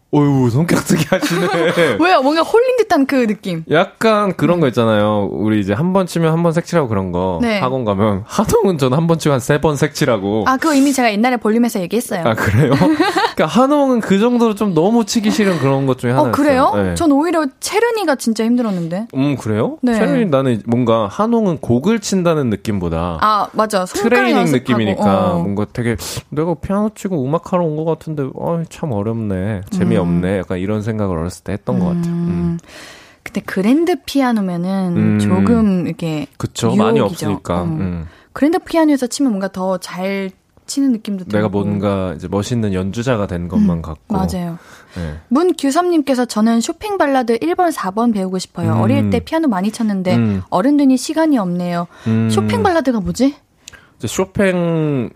어유 성격특이 하시네. 왜요? 뭔가 홀린 듯한 그 느낌. 약간 그런 거 있잖아요. 우리 이제 한 번 치면 한 번 색칠하고 그런 거. 네. 학원 가면 하동은 전 한 번 치면 한 세 번 색칠하고. 아 그거 이미 제가 옛날에 볼륨에서 얘기했어요. 아 그래요? 그러니까 한홍은 그 정도로 좀 너무 치기 싫은 그런 것 중에 하나. 어 그래요? 네. 전 오히려 채른이가 진짜 힘들었는데. 음 그래요? 네. 체른이 나는 뭔가 한홍은 곡을 친다는 느낌보다. 아 맞아. 트레이닝 연습하고. 느낌이니까 어. 뭔가 되게 내가 피아노 치고 음악 하러 온 것 같은데 아참 어렵네. 재미없. 음. 없네 약간 이런 생각을 어렸을 때 했던 것 같아요. 음. 근데 그랜드 피아노면은 음. 조금 이렇게 그쵸 유혹이죠. 많이 없으니까 어. 음. 그랜드 피아노에서 치면 뭔가 더 잘 치는 느낌도 들고 내가 뭔가 이제 멋있는 연주자가 된 것만 같고 음. 맞아요. 네. 문규섭님께서 저는 쇼팽 발라드 1번, 4번 배우고 싶어요. 음. 어릴 때 피아노 많이 쳤는데 음. 어른 되니 시간이 없네요. 음. 쇼팽 발라드가 뭐지? 쇼팽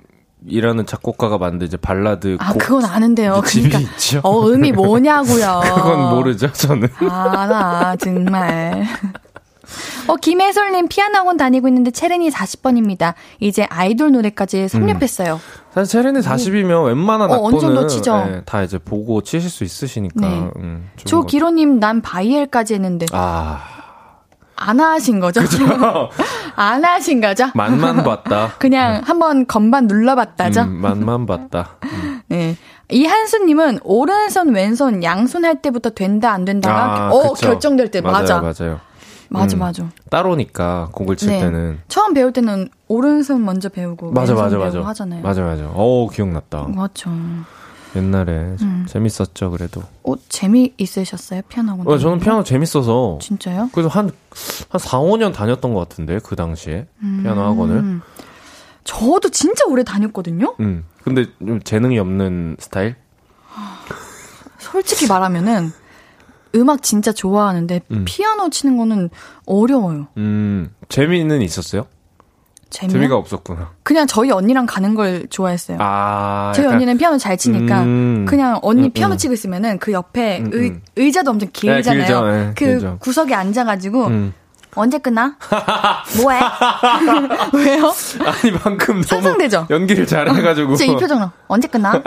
이라는 작곡가가 만든 이제 발라드 아, 곡 그건 아는데요. 집이 그러니까 있죠. 어, 의미 뭐냐고요. 그건 모르죠 저는. 아, 나 정말. 어, 김혜솔님 피아노 학원 다니고 있는데 체른이 40번입니다. 이제 아이돌 노래까지 섭렵했어요. 사실 체린이 40이면 웬만한 어, 악보는. 예, 다 이제 보고 치실 수 있으시니까. 네. 음, 조기로님 난 바이엘까지 했는데 아, 안 하신 거죠? 안 하신 거죠? 맛만 봤다. 그냥 한번 건반 눌러봤다죠? 음, 맛만 봤다. 음. 네. 이한수님은 오른손 왼손 양손 할 때부터 된다 안 된다가 아, 어. 결정될 때 맞아 맞아요, 맞아요. 맞아 음. 맞아. 따로니까 곡을 칠 네. 때는 처음 배울 때는 오른손 먼저 배우고 맞아, 맞아, 맞아. 하잖아요. 맞아, 맞아. 어, 기억났다. 맞죠. 옛날에 음. 재밌었죠, 그래도. 어 재미 있으셨어요 피아노 학원? 어, 저는 피아노 재밌어서 거? 진짜요? 그래서 한, 한 4, 5년 다녔던 것 같은데, 그 당시에. 피아노 학원을. 음. 저도 진짜 오래 다녔거든요. 음. 근데 좀 재능이 없는 스타일? 솔직히 말하면은 음악 진짜 좋아하는데 음. 피아노 치는 거는 어려워요. 음, 재미는 있었어요? 재미 재미가 없었구나. 그냥 저희 언니랑 가는 걸 좋아했어요. 아, 저희 약간- 언니는 피아노 잘 치니까 음. 그냥 언니 음, 피아노 음. 치고 있으면은 그 옆에 음, 의, 음. 의자도 엄청 길잖아요. 길죠, 예, 그 길죠. 구석에 앉아가지고 음. 언제 끝나? 뭐해? 왜요? 아니, 방금 상상되죠? 연기를 잘해가지고. 진짜 이 표정으로 언제 끝나?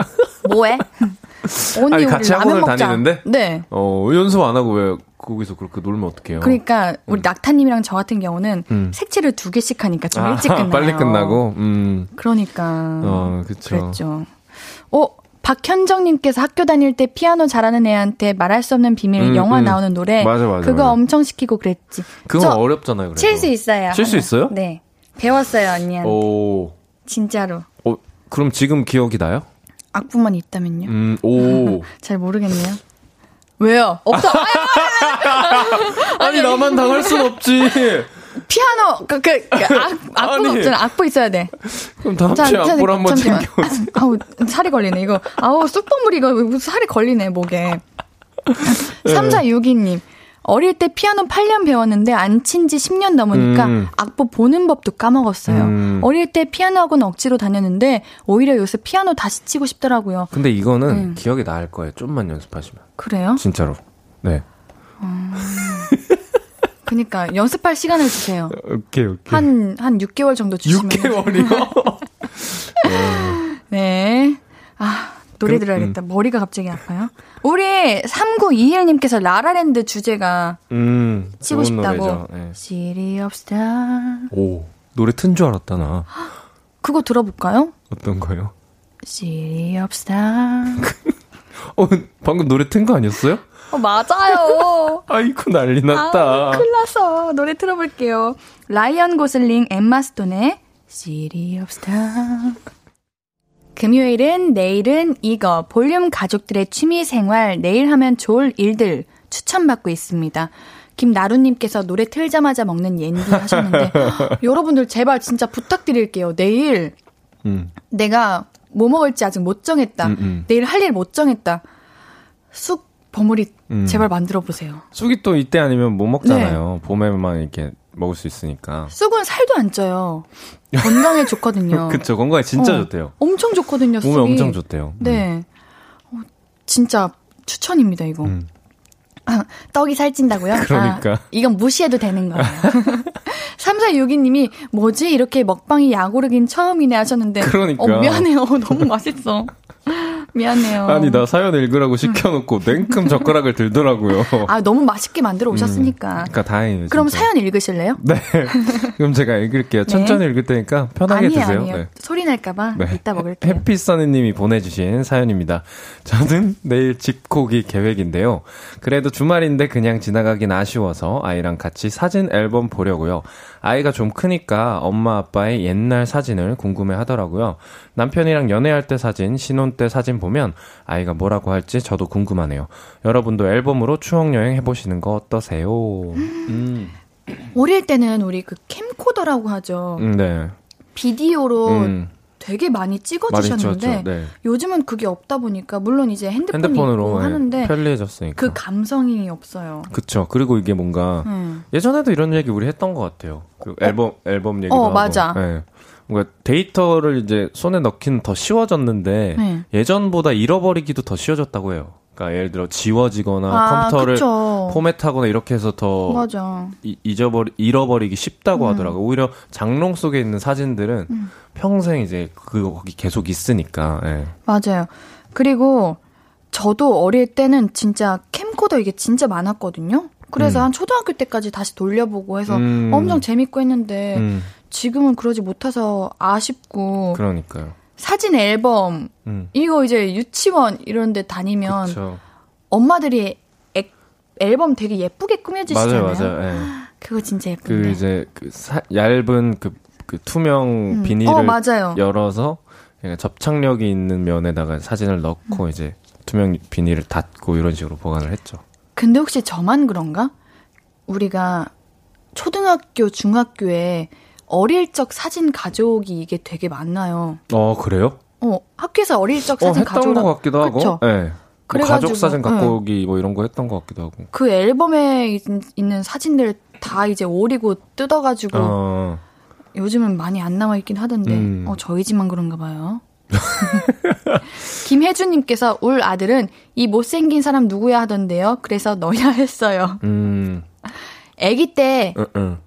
뭐해? 언니 아니, 우리 같이 학원을 먹자. 다니는데? 네. 어, 연습 안 하고 왜 거기서 그렇게 놀면 어떡해요? 그러니까 우리 낙타님이랑 저 같은 경우는 음. 색칠을 두 개씩 하니까 좀 아, 일찍 끝나요. 빨리 끝나고, 음. 그러니까. 어, 그쵸. 그랬죠. 어, 박현정님께서 학교 다닐 때 피아노 잘하는 애한테 말할 수 없는 비밀 음, 영화 음. 나오는 노래. 맞아, 맞아, 그거 맞아. 엄청 시키고 그랬지. 그건 저 어렵잖아요. 칠 수 있어요. 칠 수. 있어요? 네. 배웠어요, 언니한테. 오. 진짜로. 어, 그럼 지금 기억이 나요? 악보만 있다면요? 음, 오. 잘 모르겠네요. 왜요? 없어. 아니, 나만 당할 순 없지. 피아노 그, 그, 그 악, 악보가 아니. 없잖아. 악보 있어야 돼. 그럼 다음 자, 주에 자, 악보를 한번. 챙겨오세요. 아우 살이 걸리네 이거. 아우 쑥버무리 이거 무슨 살이 걸리네 목에. 3462님. 어릴 때 피아노 8년 배웠는데 안 친 지 10년 넘으니까 음. 악보 보는 법도 까먹었어요. 음. 어릴 때 피아노 학원 억지로 다녔는데 오히려 요새 피아노 다시 치고 싶더라고요. 근데 이거는 음. 기억이 날 거예요. 좀만 연습하시면. 그래요? 진짜로. 네. 그니까 연습할 시간을 주세요. 오케이, 오케이. 한 한 6개월 정도 주시면 6개월이요? 네. 아, 노래 그, 들어야겠다. 머리가 갑자기 아파요. 우리 3921님께서 라라랜드 주제가 음, 치고 싶다고. 네. City of Stars. 오, 노래 튼 줄 알았다, 나. 그거 들어볼까요? 어떤 거요? City of Stars. 어, 방금 노래 튼 거 아니었어요? 어, 맞아요. 아이고, 난리 났다. 아, 큰일 났어. 노래 틀어볼게요. 라이언 고슬링, 엠마 스톤의 City of Stars. 금요일은 내일은 이거 볼륨 가족들의 취미 생활 내일 하면 좋을 일들 추천받고 있습니다. 김나루님께서 노래 틀자마자 먹는 옌디 하셨는데 여러분들 제발 진짜 부탁드릴게요. 내일 음, 내가 뭐 먹을지 아직 못 정했다. 음, 음. 내일 할 일 못 정했다. 쑥 버무리 음. 제발 만들어 보세요. 쑥이 또 이때 아니면 못 먹잖아요. 네. 봄에만 이렇게 먹을 수 있으니까. 쑥은 살도 안 쪄요. 건강에 좋거든요. 그쵸, 건강에 진짜 어, 좋대요. 엄청 좋거든요. 쑥이. 몸에 엄청 좋대요. 음. 네. 어, 진짜 추천입니다, 이거. 음. 아, 떡이 살찐다고요? 그러니까. 아, 이건 무시해도 되는 거예요. 3462님이 뭐지? 이렇게 먹방이 야구르긴 처음이네 하셨는데. 그러니까. 어, 미안해요. 너무 맛있어. 미안해요. 아니, 나 사연 읽으라고 시켜놓고 냉큼 젓가락을 들더라고요. 아, 너무 맛있게 만들어 오셨으니까. 그러니까 다행이에요. 그럼 진짜. 사연 읽으실래요? 네. 그럼 제가 읽을게요. 천천히 읽을 테니까 편하게 아니에요, 드세요. 아니에요. 네. 소리 날까봐 네. 이따 먹을게요. 해피써니님이 보내주신 사연입니다. 저는 내일 집콕이 계획인데요. 그래도 주말인데 그냥 지나가긴 아쉬워서 아이랑 같이 사진 앨범 보려고요. 아이가 좀 크니까 엄마 아빠의 옛날 사진을 궁금해 하더라고요. 남편이랑 연애할 때 사진, 신혼 때 사진 보면 아이가 뭐라고 할지 저도 궁금하네요. 여러분도 앨범으로 추억여행 해보시는 거 어떠세요? 음, 어릴 때는 우리 그 캠코더라고 하죠. 음, 네. 비디오로 음, 되게 많이 많이 찍어주셨는데 찍었죠. 네. 요즘은 그게 없다 보니까 물론 이제 핸드폰이 있고 예, 하는데 편리해졌으니까. 그 감성이 없어요. 그쵸. 그리고 이게 뭔가 음. 예전에도 이런 얘기 우리 했던 것 같아요. 그 앨범 앨범 얘기도 어, 하고. 맞아. 네. 뭔가 데이터를 이제 손에 넣기는 더 쉬워졌는데 네. 예전보다 잃어버리기도 더 쉬워졌다고 해요. 그러니까 예를 들어 지워지거나 아, 컴퓨터를 그쵸. 포맷하거나 이렇게 해서 더 맞아. 이- 잊어버리 잃어버리기 쉽다고 음. 하더라고. 요 오히려 장롱 속에 있는 사진들은 평생 이제 그 거기 계속 있으니까. 예. 맞아요. 그리고 저도 어릴 때는 진짜 캠코더 이게 진짜 많았거든요. 그래서 음. 한 초등학교 때까지 다시 돌려보고 해서 음. 엄청 재밌고 했는데 음, 지금은 그러지 못해서 아쉽고 그러니까요. 사진 앨범 음. 이거 이제 유치원 이런 데 다니면 그렇죠. 엄마들이 액- 앨범 되게 예쁘게 꾸며주시잖아요. 맞아요, 맞아요. 예. 그거 진짜 그 예쁜데. 이제 그 사- 얇은 그, 그 투명 음. 비닐을 어. 열어서 그러니까 접착력이 있는 면에다가 사진을 넣고 음. 이제 투명 비닐을 닫고 이런 식으로 보관을 했죠. 근데 혹시 저만 그런가? 우리가 초등학교, 중학교에 어릴 적 사진 가져오기 이게 되게 많아요. 어 그래요? 어, 학교에서 어릴 적어 사진 했던 가져오라. 것 같기도 하고. 그쵸? 예. 뭐 그래가지고, 가족 사진 갖고 네. 오기 뭐 이런 거 했던 것 같기도 하고. 그 앨범에 있, 는 사진들 다 이제 오리고 뜯어가지고 어. 요즘은 많이 안 남아 있긴 하던데, 음. 어, 저희 집만 그런가 봐요. 김혜주님께서 울 아들은 이 못생긴 사람 누구야 하던데요. 그래서 너야 했어요. 음. 아기 때 응, 응.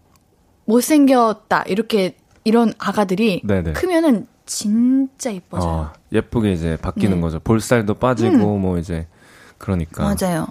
못생겼다 이렇게 이런 아가들이 네네. 크면은 진짜 이뻐져요. 어, 예쁘게 이제 바뀌는 네. 거죠. 볼살도 빠지고 뭐 이제 그러니까. 맞아요.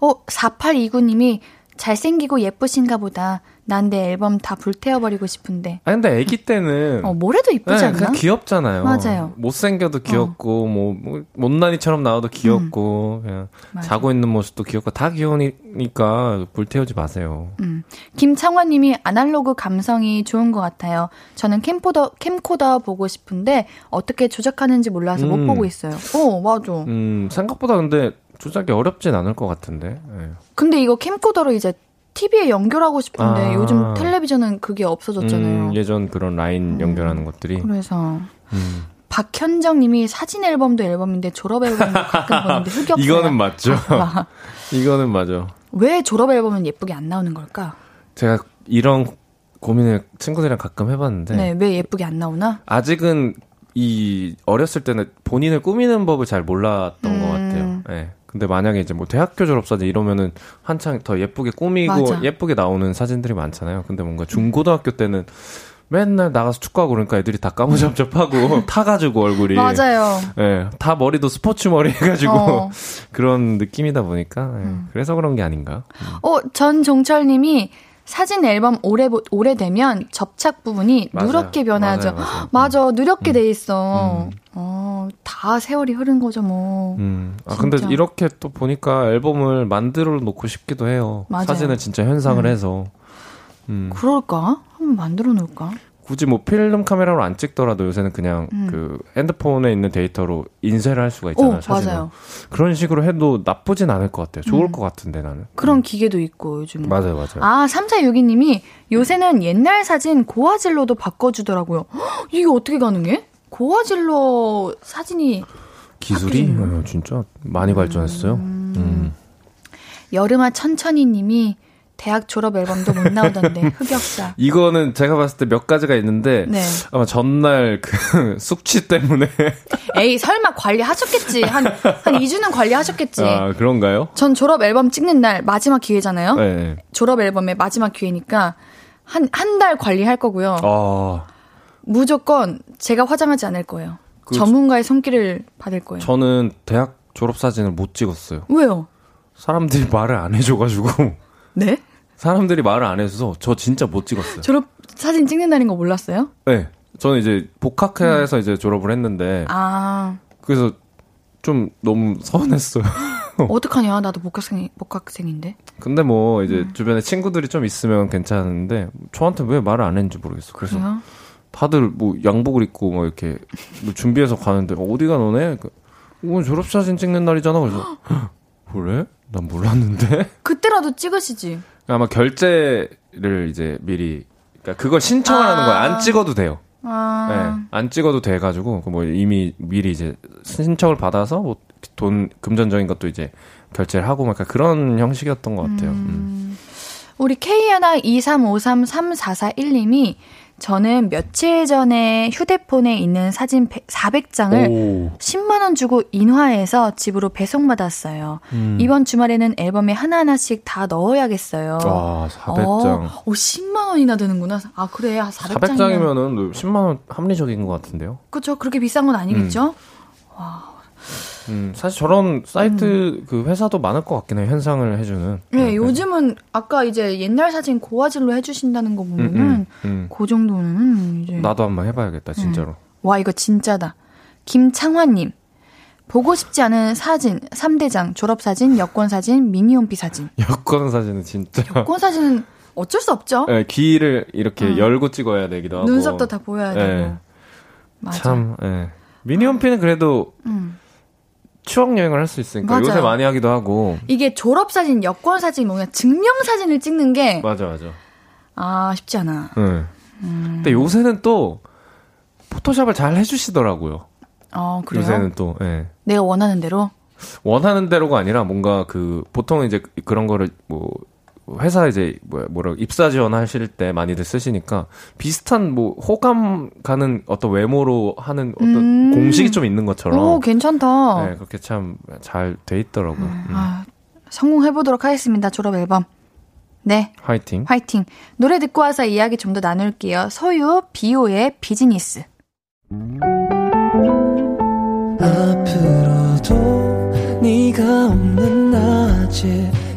어 4829님이 잘생기고 예쁘신가 보다. 난 내 앨범 다 불태워버리고 싶은데. 아 근데 아기 때는 어, 뭐래도 이쁘지 네, 않나? 그냥 귀엽잖아요. 맞아요. 못생겨도 귀엽고 뭐, 뭐 못난이처럼 나와도 귀엽고 그냥 음. 맞아. 자고 있는 모습도 귀엽고 다 귀여우니까 불태우지 마세요. 음. 김창환님이 아날로그 감성이 좋은 것 같아요. 저는 캠코더, 캠코더 보고 싶은데 어떻게 조작하는지 몰라서 못 음. 보고 있어요. 어, 맞아. 음 생각보다 근데 조작이 어렵진 않을 것 같은데. 예. 근데 이거 캠코더로 이제 TV에 연결하고 싶은데 아. 요즘 텔레비전은 그게 없어졌잖아요. 음, 예전 그런 라인 연결하는 것들이. 그래서 음. 박현정 님이 사진 앨범도 앨범인데 졸업 앨범도 가끔 보는데 흑역사. 이거는 맞죠. 이거는 맞아. 왜 졸업 앨범은 예쁘게 안 나오는 걸까? 제가 이런 고민을 친구들이랑 가끔 해봤는데 네, 왜 예쁘게 안 나오나? 아직은 이 어렸을 때는 본인을 꾸미는 법을 잘 몰랐던 음. 것 같아요. 예. 근데 만약에 이제 뭐 대학교 졸업 사진 이러면은 한창 더 예쁘게 꾸미고 맞아. 예쁘게 나오는 사진들이 많잖아요. 근데 뭔가 중고등학교 때는 맨날 나가서 축구하고 그러니까 애들이 다 까무잡잡하고 타가지고 얼굴이 맞아요. 예, 다 머리도 스포츠 머리 해가지고 어. 그런 느낌이다 보니까 예, 그래서 그런 게 아닌가. 어, 전 종철 님이 사진 앨범 오래, 보- 오래되면 접착 부분이 맞아요. 누렇게 변하죠. 맞아요. 맞아, 누렇게 돼 있어. 음. 어, 다 세월이 흐른 거죠, 뭐. 음. 아, 근데 진짜. 이렇게 또 보니까 앨범을 만들어 놓고 싶기도 해요. 맞아요. 사진을 진짜 현상을 음. 해서. 음. 그럴까? 한번 만들어 놓을까? 굳이 뭐 필름 카메라로 안 찍더라도 요새는 그냥 음. 그 핸드폰에 있는 데이터로 인쇄를 할 수가 있잖아요. 오, 사진을. 맞아요. 그런 식으로 해도 나쁘진 않을 것 같아요. 좋을 음. 것 같은데 나는. 그런 기계도 있고, 요즘. 맞아요, 맞아요. 아, 3462님이 요새는 옛날 사진 고화질로도 바꿔주더라고요. 헉, 이게 어떻게 가능해? 고화질로 사진이 기술이. 어, 진짜 많이 발전했어요. 음. 여름아 천천히 님이 대학 졸업 앨범도 못 나오던데 흑역사. 이거는 제가 봤을 때 몇 가지가 있는데 네. 아마 전날 그 숙취 때문에 에이 설마 관리하셨겠지. 한한 2주는 관리하셨겠지. 아 그런가요? 전 졸업 앨범 찍는 날 마지막 기회잖아요. 네. 졸업 앨범의 마지막 기회니까 한 한 달 관리할 거고요. 아 무조건 제가 화장하지 않을 거예요. 그 전문가의 손길을 받을 거예요. 저는 대학 졸업 사진을 못 찍었어요. 왜요? 사람들이 말을 안 해줘가지고 네? 사람들이 말을 안 해줘서 저 진짜 못 찍었어요. 졸업 사진 찍는 날인 거 몰랐어요? 네. 저는 이제 복학해서 이제 졸업을 했는데 아 그래서 좀 너무 서운했어요. 어떡하냐? 나도 복학생 복학생인데. 근데 뭐 이제 음. 주변에 친구들이 좀 있으면 괜찮은데 저한테 왜 말을 안 했는지 모르겠어. 그래서 그래요? 다들 뭐 양복을 입고 뭐 이렇게 뭐 준비해서 가는데 어디가 너네? 그, 오늘 졸업사진 찍는 날이잖아. 그래서 "헉, 그래? 난 몰랐는데. 그때라도 찍으시지. 아마 결제를 이제 미리 그러니까 그걸 신청을 아. 하는 거야. 안 찍어도 돼요. 아. 네, 안 찍어도 돼가지고 그뭐 이미 미리 이제 신청을 받아서 뭐 돈 금전적인 것도 이제 결제를 하고 막 그런 형식이었던 것 같아요. 음. 우리 K하나 235334441님이 저는 며칠 전에 휴대폰에 있는 사진 400장을 오. 10만 원 주고 인화해서 집으로 배송받았어요. 음. 이번 주말에는 앨범에 하나하나씩 다 넣어야겠어요. 와, 400장. 어, 오, 10만 원이나 드는구나. 아, 그래. 400장이면. 400장이면은 10만 원 합리적인 것 같은데요. 그쵸. 그렇게 비싼 건 아니겠죠? 음, 사실 저런 사이트 그 회사도 많을 것 같긴 해요. 현상을 해주는. 네, 요즘은 아까 이제 옛날 사진 고화질로 해주신다는 거 음, 보면은 음, 음. 그 정도는 이제 나도 한번 해봐야겠다, 진짜로. 와 이거 진짜다. 김창환님 보고 싶지 않은 사진 3대장 졸업사진 여권사진 미니홈피 사진 여권 사진은 진짜. 여권사진은 어쩔 수 없죠. 네, 귀를 이렇게 음. 열고 찍어야 되기도 하고. 눈썹도 다 보여야 네. 되고 맞아. 참, 예. 미니홈피는 그래도 음. 추억 여행을 할 수 있으니까 맞아요. 요새 많이 하기도 하고. 이게 졸업 사진 여권 사진 뭐냐 증명 사진을 찍는 게 맞아, 맞아. 아 쉽지 않아. 예. 음. 근데 요새는 또 포토샵을 잘 해주시더라고요. 어 그래요? 요새는 또, 예. 내가 원하는 대로 원하는 대로가 아니라 뭔가 그 보통 이제 그런 거를 뭐 회사 이제 뭐 뭐라 입사 지원하실 때 많이들 쓰시니까 비슷한 뭐 호감 가는 어떤 외모로 하는 어떤 음. 공식이 좀 있는 것처럼 오 괜찮다. 네, 그렇게 참 잘 돼 있더라고요. 음. 아, 성공해 보도록 하겠습니다. 졸업 앨범. 네. 화이팅. 화이팅. 노래 듣고 와서 이야기 좀 더 나눌게요. 소유 비오의 비즈니스. 앞으로도 네가 없는 낮에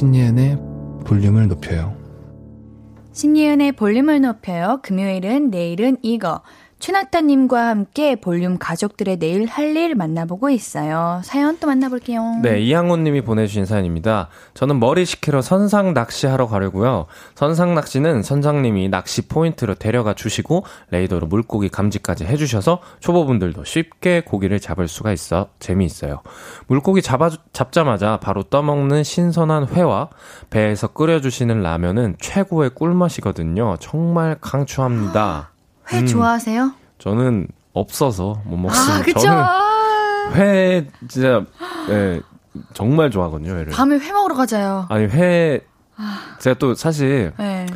신예은의 볼륨을 높여요 신예은의 볼륨을 높여요. 금요일은 내일은 이거. 최낙타님과 함께 볼륨 가족들의 내일 할 일 만나보고 있어요. 사연 또 만나볼게요. 네, 이항훈 님이 보내주신 사연입니다. 저는 머리 식히러 선상 낚시하러 가려고요. 선상 낚시는 선장님이 낚시 포인트로 데려가 주시고 레이더로 물고기 감지까지 해주셔서 초보분들도 쉽게 고기를 잡을 수가 있어 재미있어요. 물고기 잡아, 잡자마자 바로 떠먹는 신선한 회와 배에서 끓여주시는 라면은 최고의 꿀맛이거든요. 정말 강추합니다. 회 음. 좋아하세요? 저는 없어서 못 먹습니다. 아, 그쵸. 저는 아, 회 진짜 예, 정말 좋아하거든요. 회를. 밤에 회 먹으러 가자요. 아니 회 제가 또 사실 네.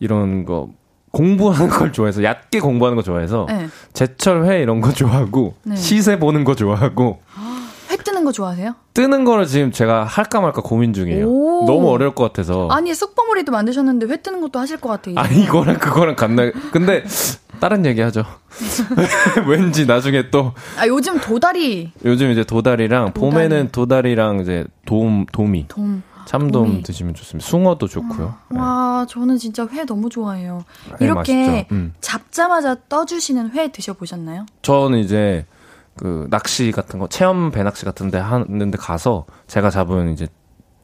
이런 거 공부하는 걸 좋아해서 얕게 공부하는 거 좋아해서 네. 제철 회 이런 거 좋아하고 네. 시세 보는 거 좋아하고 회 뜨는 거 좋아하세요? 뜨는 거를 지금 제가 할까 말까 고민 중이에요. 오. 너무 어려울 것 같아서. 아니, 쑥버무리도 만드셨는데 회 뜨는 것도 하실 것 같아요. 아니 이거랑 그거랑 같나? 근데 다른 얘기 하죠. 왠지 나중에 또 아, 요즘 도다리, 요즘 이제 도다리랑 도다리. 봄에는 도다리랑 이제 돔 돔이 돔. 참돔 돔이. 드시면 좋습니다. 숭어도 좋고요. 네. 와, 저는 진짜 회 너무 좋아해요. 회 이렇게 맛있죠. 음. 잡자마자 떠주시는 회 드셔보셨나요? 저는 이제 그 낚시 같은 거 체험 배낚시 같은 데 하는데 가서 제가 잡은 이제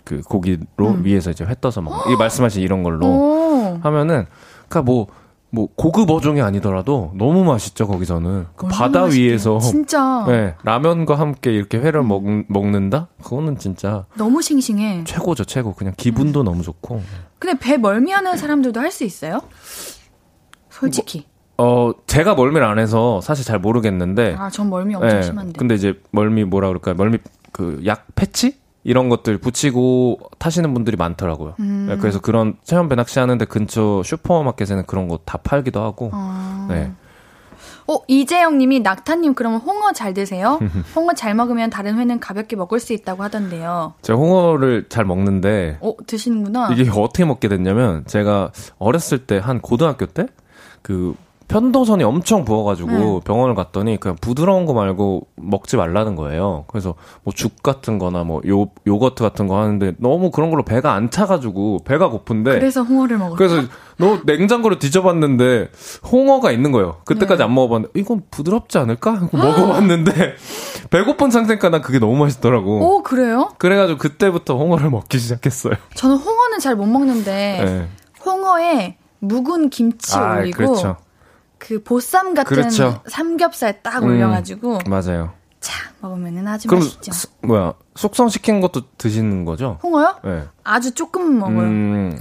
그 고기로 음. 위에서 이제 회 떠서 먹는 이 말씀하신 이런 걸로 오. 하면은 그니까 뭐뭐 고급 어종이 아니더라도 너무 맛있죠 거기서는 그 바다 맛있게요. 위에서 진짜 네, 라면과 함께 이렇게 회를 먹, 먹는다 그거는 진짜 너무 싱싱해. 최고죠 최고 그냥 기분도 음. 너무 좋고 근데 배 멀미하는 사람들도 할 수 있어요? 솔직히. 어 제가 멀미를 안 해서 사실 잘 모르겠는데 아, 전 멀미 엄청 예, 심한데. 근데 이제 멀미 뭐라 그럴까요? 멀미 그 약 패치 이런 것들 붙이고 타시는 분들이 많더라고요. 음. 예, 그래서 그런 체험 배 낚시 하는데 근처 슈퍼마켓에는 그런 거 다 팔기도 하고. 아. 네. 어, 이재영 님이 낙타님 그러면 홍어 잘 드세요? 홍어 잘 먹으면 다른 회는 가볍게 먹을 수 있다고 하던데요. 제가 홍어를 잘 먹는데 어, 드시는구나. 이게 어떻게 먹게 됐냐면 제가 어렸을 때 한 고등학교 때 그 편도선이 엄청 부어가지고 네. 병원을 갔더니 그냥 부드러운 거 말고 먹지 말라는 거예요. 그래서 뭐 죽 같은 거나 뭐 요, 요거트 같은 거 하는데 너무 그런 걸로 배가 안 차가지고 배가 고픈데 그래서 홍어를 먹었어요. 그래서 너 냉장고를 뒤져봤는데 홍어가 있는 거예요. 그때까지 네. 안 먹어봤는데 이건 부드럽지 않을까? 하고 먹어봤는데 배고픈 상태니까 난 그게 너무 맛있더라고. 오, 그래요? 그래가지고 그때부터 홍어를 먹기 시작했어요. 저는 홍어는 잘 못 먹는데 네. 홍어에 묵은 김치 아, 올리고 그렇죠. 그 보쌈 같은 그렇죠. 삼겹살 딱 음. 올려가지고 맞아요. 착 먹으면은 아주 그럼 맛있죠. 수- 뭐야 숙성 시킨 것도 드시는 거죠? 홍어요? 네. 아주 조금 먹어요. 음,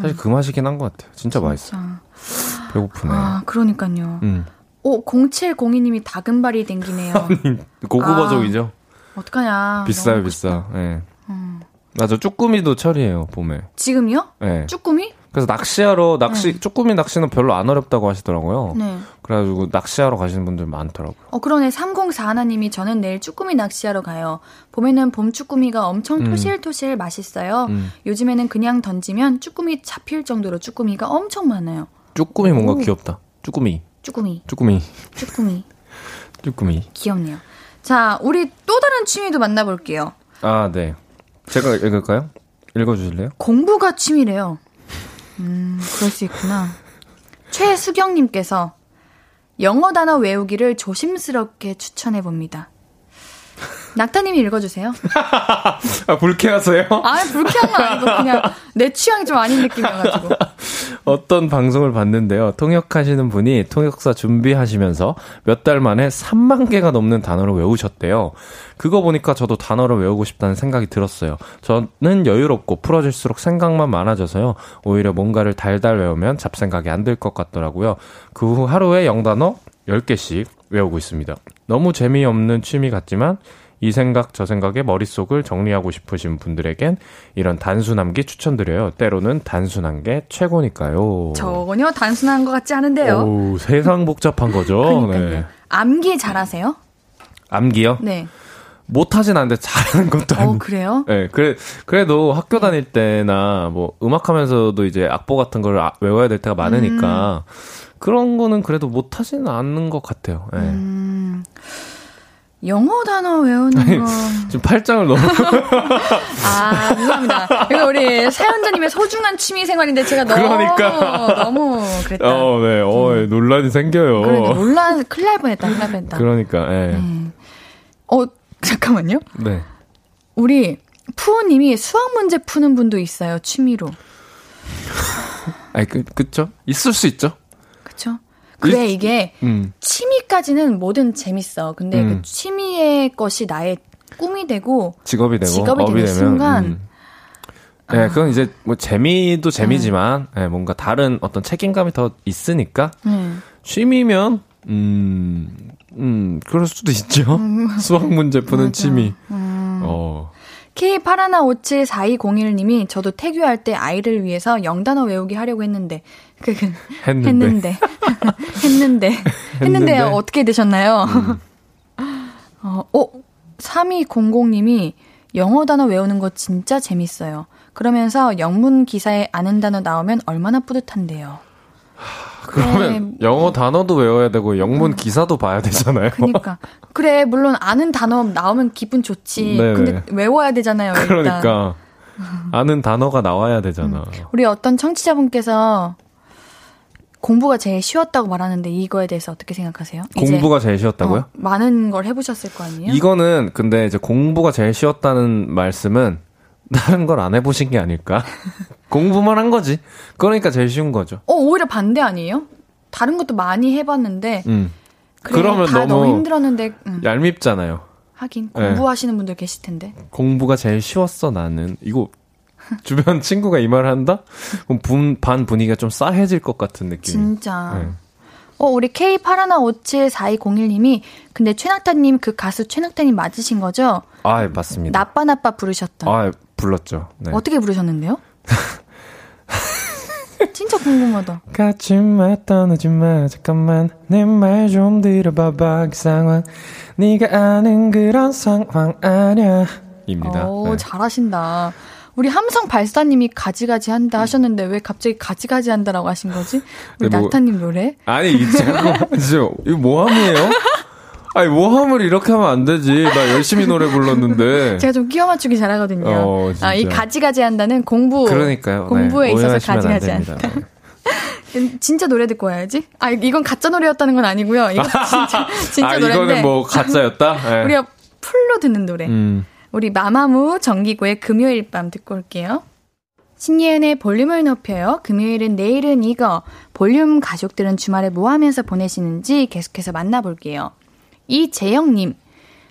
사실 그 맛이긴 한 것 같아요. 진짜 맛있어. 요 자, 배고프네. 아, 그러니까요. 음. 오, 0702님이 다금발이 댕기네요. 고급 아. 어떡하냐. 비싸요, 비싸. 예. 음. 맞아, 쭈꾸미도 철이에요, 봄에. 지금요? 예. 쭈꾸미? 그래서 낚시하러 낚시 쭈꾸미 낚시는 별로 안 어렵다고 하시더라고요. 네. 그래가지고 낚시하러 가시는 분들 많더라고요. 어, 그러네. 3041님이 저는 내일 쭈꾸미 낚시하러 가요. 봄에는 봄 쭈꾸미가 엄청 음. 토실토실 맛있어요. 음. 요즘에는 그냥 던지면 쭈꾸미 잡힐 정도로 쭈꾸미가 엄청 많아요. 쭈꾸미 뭔가 오. 귀엽다. 쭈꾸미, 쭈꾸미, 쭈꾸미, 쭈꾸미. 쭈꾸미. 귀엽네요. 자, 우리 또 다른 취미도 만나볼게요. 아, 네. 제가 읽을까요? 읽어주실래요? 공부가 취미래요. 음, 그럴 수 있구나. 최수경님께서 영어 단어 외우기를 조심스럽게 추천해 봅니다. 낙타님이 읽어주세요. 아, 불쾌하세요? 아, 불쾌한 건 아니고 그냥 내 취향이 좀 아닌 느낌이어가지고. 어떤 방송을 봤는데요. 통역하시는 분이 통역사 준비하시면서 몇 달 만에 3만 개가 넘는 단어를 외우셨대요. 그거 보니까 저도 단어를 외우고 싶다는 생각이 들었어요. 저는 여유롭고 풀어질수록 생각만 많아져서요. 오히려 뭔가를 달달 외우면 잡생각이 안 들 것 같더라고요. 그 후 하루에 영단어 10개씩 외우고 있습니다. 너무 재미없는 취미 같지만 이 생각 저 생각에 머릿속을 정리하고 싶으신 분들에겐 이런 단순함기 추천드려요. 때로는 단순한 게 최고니까요. 전혀 단순한 것 같지 않은데요. 오, 세상 복잡한 거죠. 네. 암기 잘하세요? 암기요? 네. 못하진 않는데 잘하는 것도 아니고. 어, 그래요? 네, 그래, 그래도 학교 다닐 때나 뭐 음악 하면서도 이제 악보 같은 걸 아- 외워야 될 때가 많으니까 그런 거는 그래도 못하지는 않는 것 같아요. 네. 음, 영어 단어 외우는 거. 지금 팔짱을 너무. 아, 죄송합니다. 이거 우리 사연자님의 소중한 취미 생활인데 제가 너무, 그러니까. 너무 그랬다. 어, 네, 어, 논란이 생겨요. 그러니까 논란, 큰일 날 뻔했다, 큰일 날 뻔했다. 그러니까, 예. 음. 어, 잠깐만요. 네. 우리 푸우님이 수학 문제 푸는 분도 있어요, 취미로. 아니, 그, 그쵸? 있을 수 있죠? 그쵸? 그래, 이- 이게 음. 취미까지는 뭐든 재밌어. 근데 음. 그 취미의 것이 나의 꿈이 되고, 직업이 되고, 직업이 업이 되는 되면. 순간. 음. 네, 그건 이제 뭐 재미도 재미지만, 예, 뭔가 다른 어떤 책임감이 더 있으니까, 음. 취미면, 음, 음, 그럴 수도 있죠. 수학 문제 푸는. 취미. 음. 어. K81574201님이 저도 태교할 때 아이를 위해서 영단어 외우기 하려고 했는데, 그, 그, 했는데. 했는데. 했는데. 했는데. 어떻게 되셨나요? 어, 어, 3200님이 영어 단어 외우는 거 진짜 재밌어요. 그러면서 영문 기사에 아는 단어 나오면 얼마나 뿌듯한데요. 그러면 영어 단어도 외워야 되고, 영문 기사도 봐야 되잖아요. 그러니까 그래 물론 아는 단어 나오면 기분 좋지. 네네. 근데 외워야 되잖아요. 일단. 그러니까. 아는 단어가 나와야 되잖아. 우리 어떤 청취자분께서 공부가 제일 쉬웠다고 말하는데 이거에 대해서 어떻게 생각하세요? 공부가 제일 쉬웠다고요? 어, 많은 걸 해보셨을 거 아니에요? 이거는 근데 이제 공부가 제일 쉬웠다는 말씀은 다른 걸 안 해보신 게 아닐까? 공부만 한 거지. 그러니까 제일 쉬운 거죠. 어 오히려 반대 아니에요? 다른 것도 많이 해봤는데 음. 그래, 그러면 다 너무 너무 힘들었는데 음, 얄밉잖아요. 하긴 네. 공부하시는 분들 계실 텐데 공부가 제일 쉬웠어 나는. 이거 주변 친구가 이 말을 한다? 그럼 분, 반 분위기가 좀 싸해질 것 같은 느낌이. 진짜. 네. 어, 우리 K81574201님이 근데 최낙타님 그 가수 최낙타님 맞으신 거죠? 아, 맞습니다. 나빠 나빠 부르셨던. 아, 불렀죠. 네. 어떻게 부르셨는데요? 진짜 궁금하다. 가지 마 떠나지 마 잠깐만 내 말 좀 들어봐봐 그 상황 네가 아는 그런 상황 아냐 입니다 오, 네. 잘하신다. 우리 함성 발사님이 가지가지 한다 하셨는데 왜 갑자기 가지가지 한다라고 하신 거지? 우리 네, 뭐- 낙타님 노래? 아니 이 제가 진짜 이거 모함이에요? 아니 모함을 이렇게 하면 안 되지 나 열심히 노래 불렀는데 제가 좀 끼워 맞추기 잘하거든요. 어. 아, 이 가지가지 한다는 공부. 그러니까요 공부에 네, 있어서 가지가지. 한다. 네. 진짜 노래 듣고 와야지. 아, 이건 가짜 노래였다는 건 아니고요. 이거 진짜, 진짜 아 노래인데. 이거는 뭐 가짜였다? 네. 우리가 풀로 듣는 노래. 음. 우리 마마무 정기고의 금요일 밤 듣고 올게요. 신예은의 볼륨을 높여요. 금요일은 내일은 이거. 볼륨 가족들은 주말에 뭐 하면서 보내시는지 계속해서 만나볼게요. 이재영님,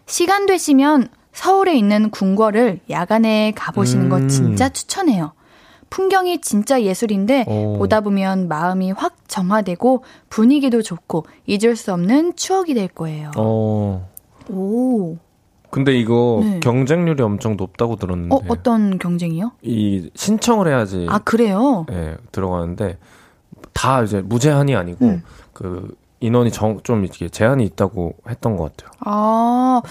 시간 되시면 서울에 있는 궁궐을 야간에 가보시는 거 음. 진짜 추천해요. 풍경이 진짜 예술인데 오. 보다 보면 마음이 확 정화되고 분위기도 좋고 잊을 수 없는 추억이 될 거예요. 어 오, 근데 이거 네. 경쟁률이 엄청 높다고 들었는데 어, 어떤 경쟁이요? 이 신청을 해야지 아, 그래요? 예, 들어가는데 다 이제 무제한이 아니고 음. 그 인원이 정, 좀 이렇게 제한이 있다고 했던 것 같아요. 아,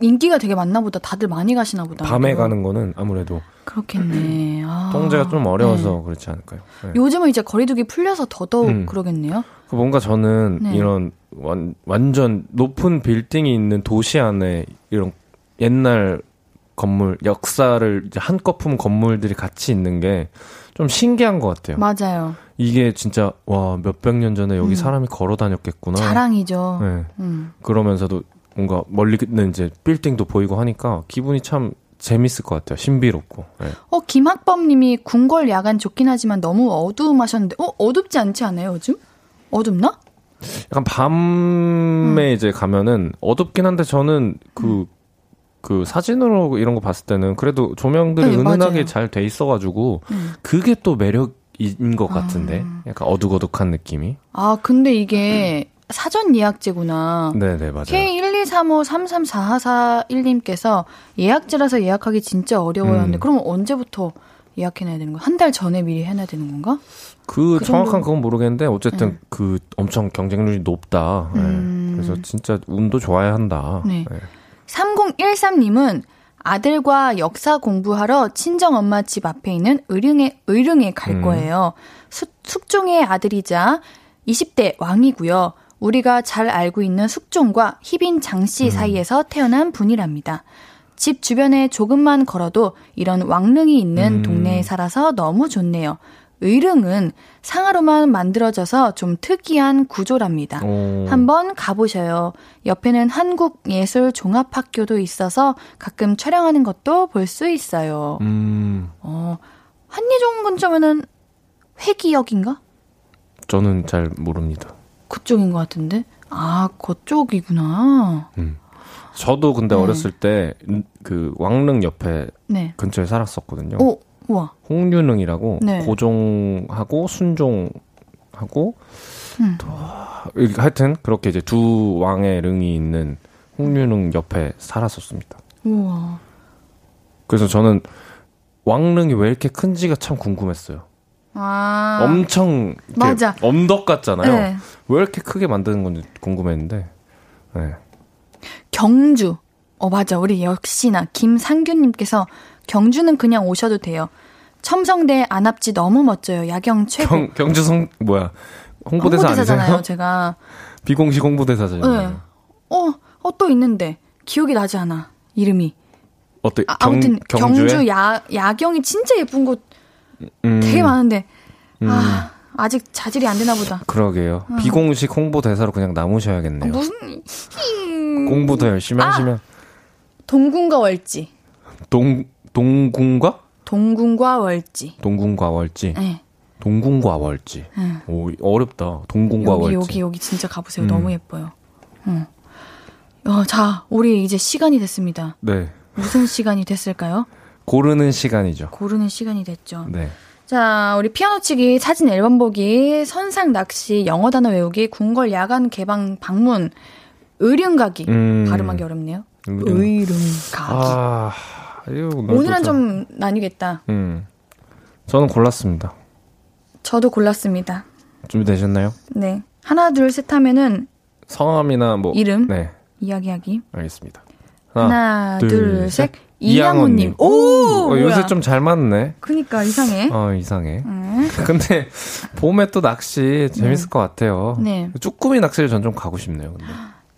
인기가 되게 많나 보다. 다들 많이 가시나 보다. 밤에 그거. 가는 거는 아무래도 그렇겠네. 아. 통제가 좀 어려워서 네. 그렇지 않을까요? 네. 요즘은 이제 거리두기 풀려서 더더욱 음. 그러겠네요. 그 뭔가 저는 네. 이런 완, 완전 높은 빌딩이 있는 도시 안에 이런 옛날 건물, 역사를 한꺼품 건물들이 같이 있는 게 좀 신기한 것 같아요. 맞아요. 이게 진짜 와 몇백 년 전에 여기 음. 사람이 걸어 다녔겠구나. 자랑이죠. 네. 음. 그러면서도 뭔가 멀리 는 이제 빌딩도 보이고 하니까 기분이 참 재밌을 것 같아요. 신비롭고. 네. 어, 김학범님이 궁궐 야간 좋긴 하지만 너무 어두움하셨는데, 어, 어둡지 않지 않아요, 요즘? 어둡나? 약간 밤에 이제 가면은 어둡긴 한데 저는 그, 그 사진으로 이런 거 봤을 때는 그래도 조명들이 네, 은은하게. 잘 돼 있어가지고 음. 그게 또 매력 인것 같은데. 약간 어둑어둑한 느낌이. 아, 근데 이게 사전 예약제구나. 네네, 맞아요. K123533441님께서 예약제라서 예약하기 진짜 어려워요. 음. 그럼 언제부터 예약해놔야 되는 거야? 한달 전에 미리 해놔야 되는 건가? 그, 그 정확한 정도- 그건 모르겠는데 어쨌든 네. 그 엄청 경쟁률이 높다. 예. 음. 그래서 진짜 운도 좋아야 한다. 네. 예. 3013님은 아들과 역사 공부하러 친정 엄마 집 앞에 있는 의릉에, 의릉에 갈 음. 거예요. 수, 숙종의 아들이자 20대 왕이고요. 우리가 잘 알고 있는 숙종과 희빈 장씨 음. 사이에서 태어난 분이랍니다. 집 주변에 조금만 걸어도 이런 왕릉이 있는 음. 동네에 살아서 너무 좋네요. 의릉은 상하로만 만들어져서 좀 특이한 구조랍니다. 오. 한번 가보셔요. 옆에는 한국예술종합학교도 있어서 가끔 촬영하는 것도 볼 수 있어요. 음, 어, 한예종 근처면은 회기역인가? 저는 잘 모릅니다. 그쪽인 것 같은데? 아, 그쪽이구나. 저도 근데 네. 어렸을 때 그 왕릉 옆에 네. 근처에 살았었거든요. 오, 우와. 홍유릉이라고 네. 고종하고 순종하고 음. 또 하여튼 그렇게 이제 두 왕의 릉이 있는 홍유릉 옆에 살았었습니다. 우와. 그래서 저는 왕릉이 왜 이렇게 큰지가 참 궁금했어요. 아. 엄청 맞아. 엄덕 같잖아요. 네. 왜 이렇게 크게 만드는 건지 궁금했는데. 네. 경주. 어, 맞아. 우리 역시나 김상규님께서 경주는 그냥 오셔도 돼요. 첨성대 안압지 너무 멋져요. 야경 최고. 경, 경주 성 뭐야? 홍보대사 아니세요? 제가. 비공식 홍보대사잖아요. 네. 어, 어, 또 있는데. 기억이 나지 않아. 이름이. 어때? 아, 경, 아무튼 경주에? 경주 야, 야경이 진짜 예쁜 곳 음, 되게 많은데. 아, 아직 자질이 안 되나 보다. 그러게요. 비공식 홍보 대사로 그냥 남으셔야겠네요. 어, 무슨, 공부 더 열심히 아! 하시면 동궁과 월지. 동 동궁과 동궁과 월지. 동궁과 월지. 네. 동궁과 월지. 응. 오 어렵다. 동궁과 여기, 월지. 여기, 여기 진짜 가보세요. 음. 너무 예뻐요. 어. 어, 자, 우리 이제 시간이 됐습니다. 네. 무슨 시간이 됐을까요? 고르는 시간이죠. 고르는 시간이 됐죠. 네. 자, 우리 피아노 치기, 사진 앨범 보기, 선상 낚시, 영어 단어 외우기, 궁궐 야간 개방 방문, 의륜 가기. 음. 발음하기 어렵네요. 의륜. 가기. 아, 오늘도 오늘은 참- 좀 나뉘겠다. 음. 저는 골랐습니다. 저도 골랐습니다. 준비되셨나요? 네. 하나, 둘, 셋 하면은 성함이나 뭐 이름? 네, 이야기하기. 알겠습니다. 하나, 둘, 셋. 이양호님. 이양호님. 오! 어, 요새. 좀 잘 맞네. 그니까 이상해. 어, 이상해. 음. 근데 봄에 또 낚시 재밌을 것 같아요. 네. 쭈꾸미 낚시를 전 좀 가고 싶네요. 근데.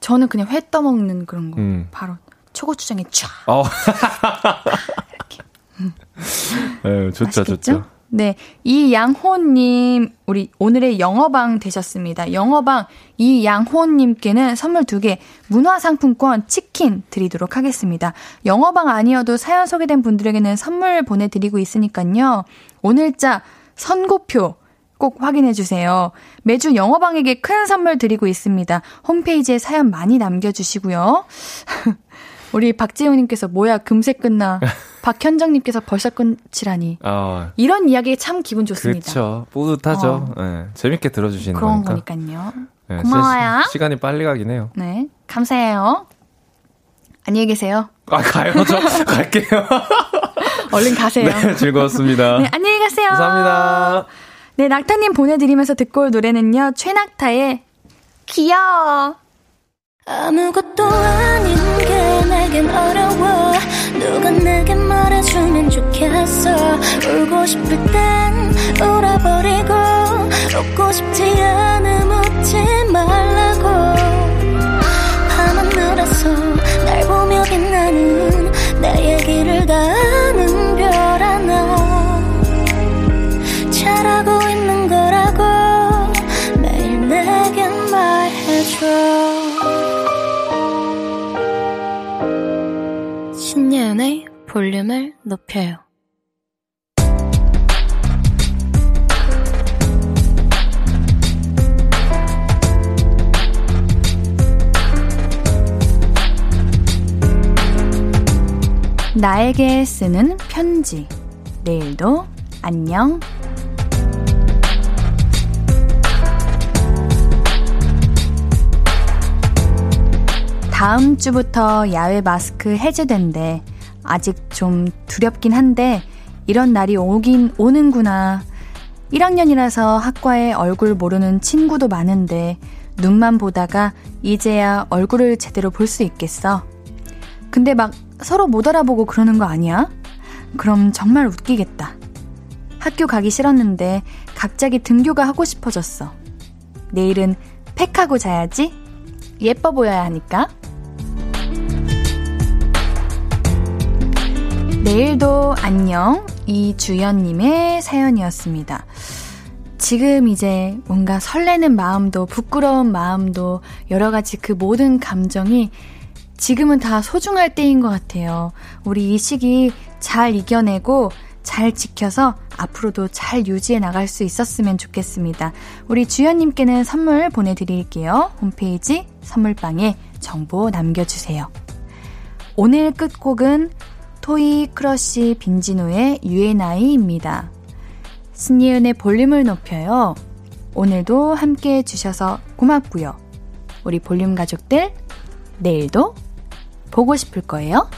저는 그냥 회 떠먹는 그런 거. 음. 바로 초고추장에 쫙. 어. 네, 좋죠, 맛있겠죠? 좋죠. 네. 이양호님, 우리 오늘의 영어방 되셨습니다. 영어방 이양호님께는 선물 두 개, 문화상품권 치킨 드리도록 하겠습니다. 영어방 아니어도 사연 소개된 분들에게는 선물 보내드리고 있으니까요. 오늘자 선고표 꼭 확인해 주세요. 매주 영어방에게 큰 선물 드리고 있습니다. 홈페이지에 사연 많이 남겨주시고요. 우리 박지훈님께서 뭐야 금세 끝나. 박현정님께서 벌써 끝이라니. 아, 이런 이야기 참 기분 좋습니다. 그렇죠. 뿌듯하죠. 네, 재밌게 들어주시는 그런 거니까. 거니까요. 네, 고마워요. 시, 시간이 빨리 가긴 해요. 네, 감사해요. 안녕히 계세요. 아, 가요? 저 갈게요. 얼른 가세요. 네, 즐거웠습니다. 네, 안녕히 가세요. 감사합니다. 네, 낙타님 보내드리면서 듣고 올 노래는요, 최낙타의 귀여워. 아무것도 아닌 게 내겐 어려워. 누가 내게 말해주면 좋겠어. 울고 싶을 땐 울어버리고 웃고 싶지 않음 웃지 말라 볼륨을 높여요. 나에게 쓰는 편지. 내일도 안녕. 다음 주부터 야외 마스크 해제된대. 아직 좀 두렵긴 한데, 이런 날이 오긴 오는구나. 1학년이라서 학과에 얼굴 모르는 친구도 많은데, 눈만 보다가 이제야 얼굴을 제대로 볼 수 있겠어. 근데 막 서로 못 알아보고 그러는 거 아니야? 그럼 정말 웃기겠다. 학교 가기 싫었는데 갑자기 등교가 하고 싶어졌어. 내일은 팩하고 자야지. 예뻐 보여야 하니까. 내일도 안녕. 이주연님의 사연이었습니다. 지금 이제 뭔가 설레는 마음도 부끄러운 마음도 여러 가지 그 모든 감정이 지금은 다 소중할 때인 것 같아요. 우리 이 시기 잘 이겨내고 잘 지켜서 앞으로도 잘 유지해 나갈 수 있었으면 좋겠습니다. 우리 주연님께는 선물 보내드릴게요. 홈페이지 선물방에 정보 남겨주세요. 오늘 끝곡은 토이 크러쉬 빈지노의 U & I입니다. 신예은의 볼륨을 높여요. 오늘도 함께 해주셔서 고맙고요. 우리 볼륨 가족들, 내일도 보고 싶을 거예요.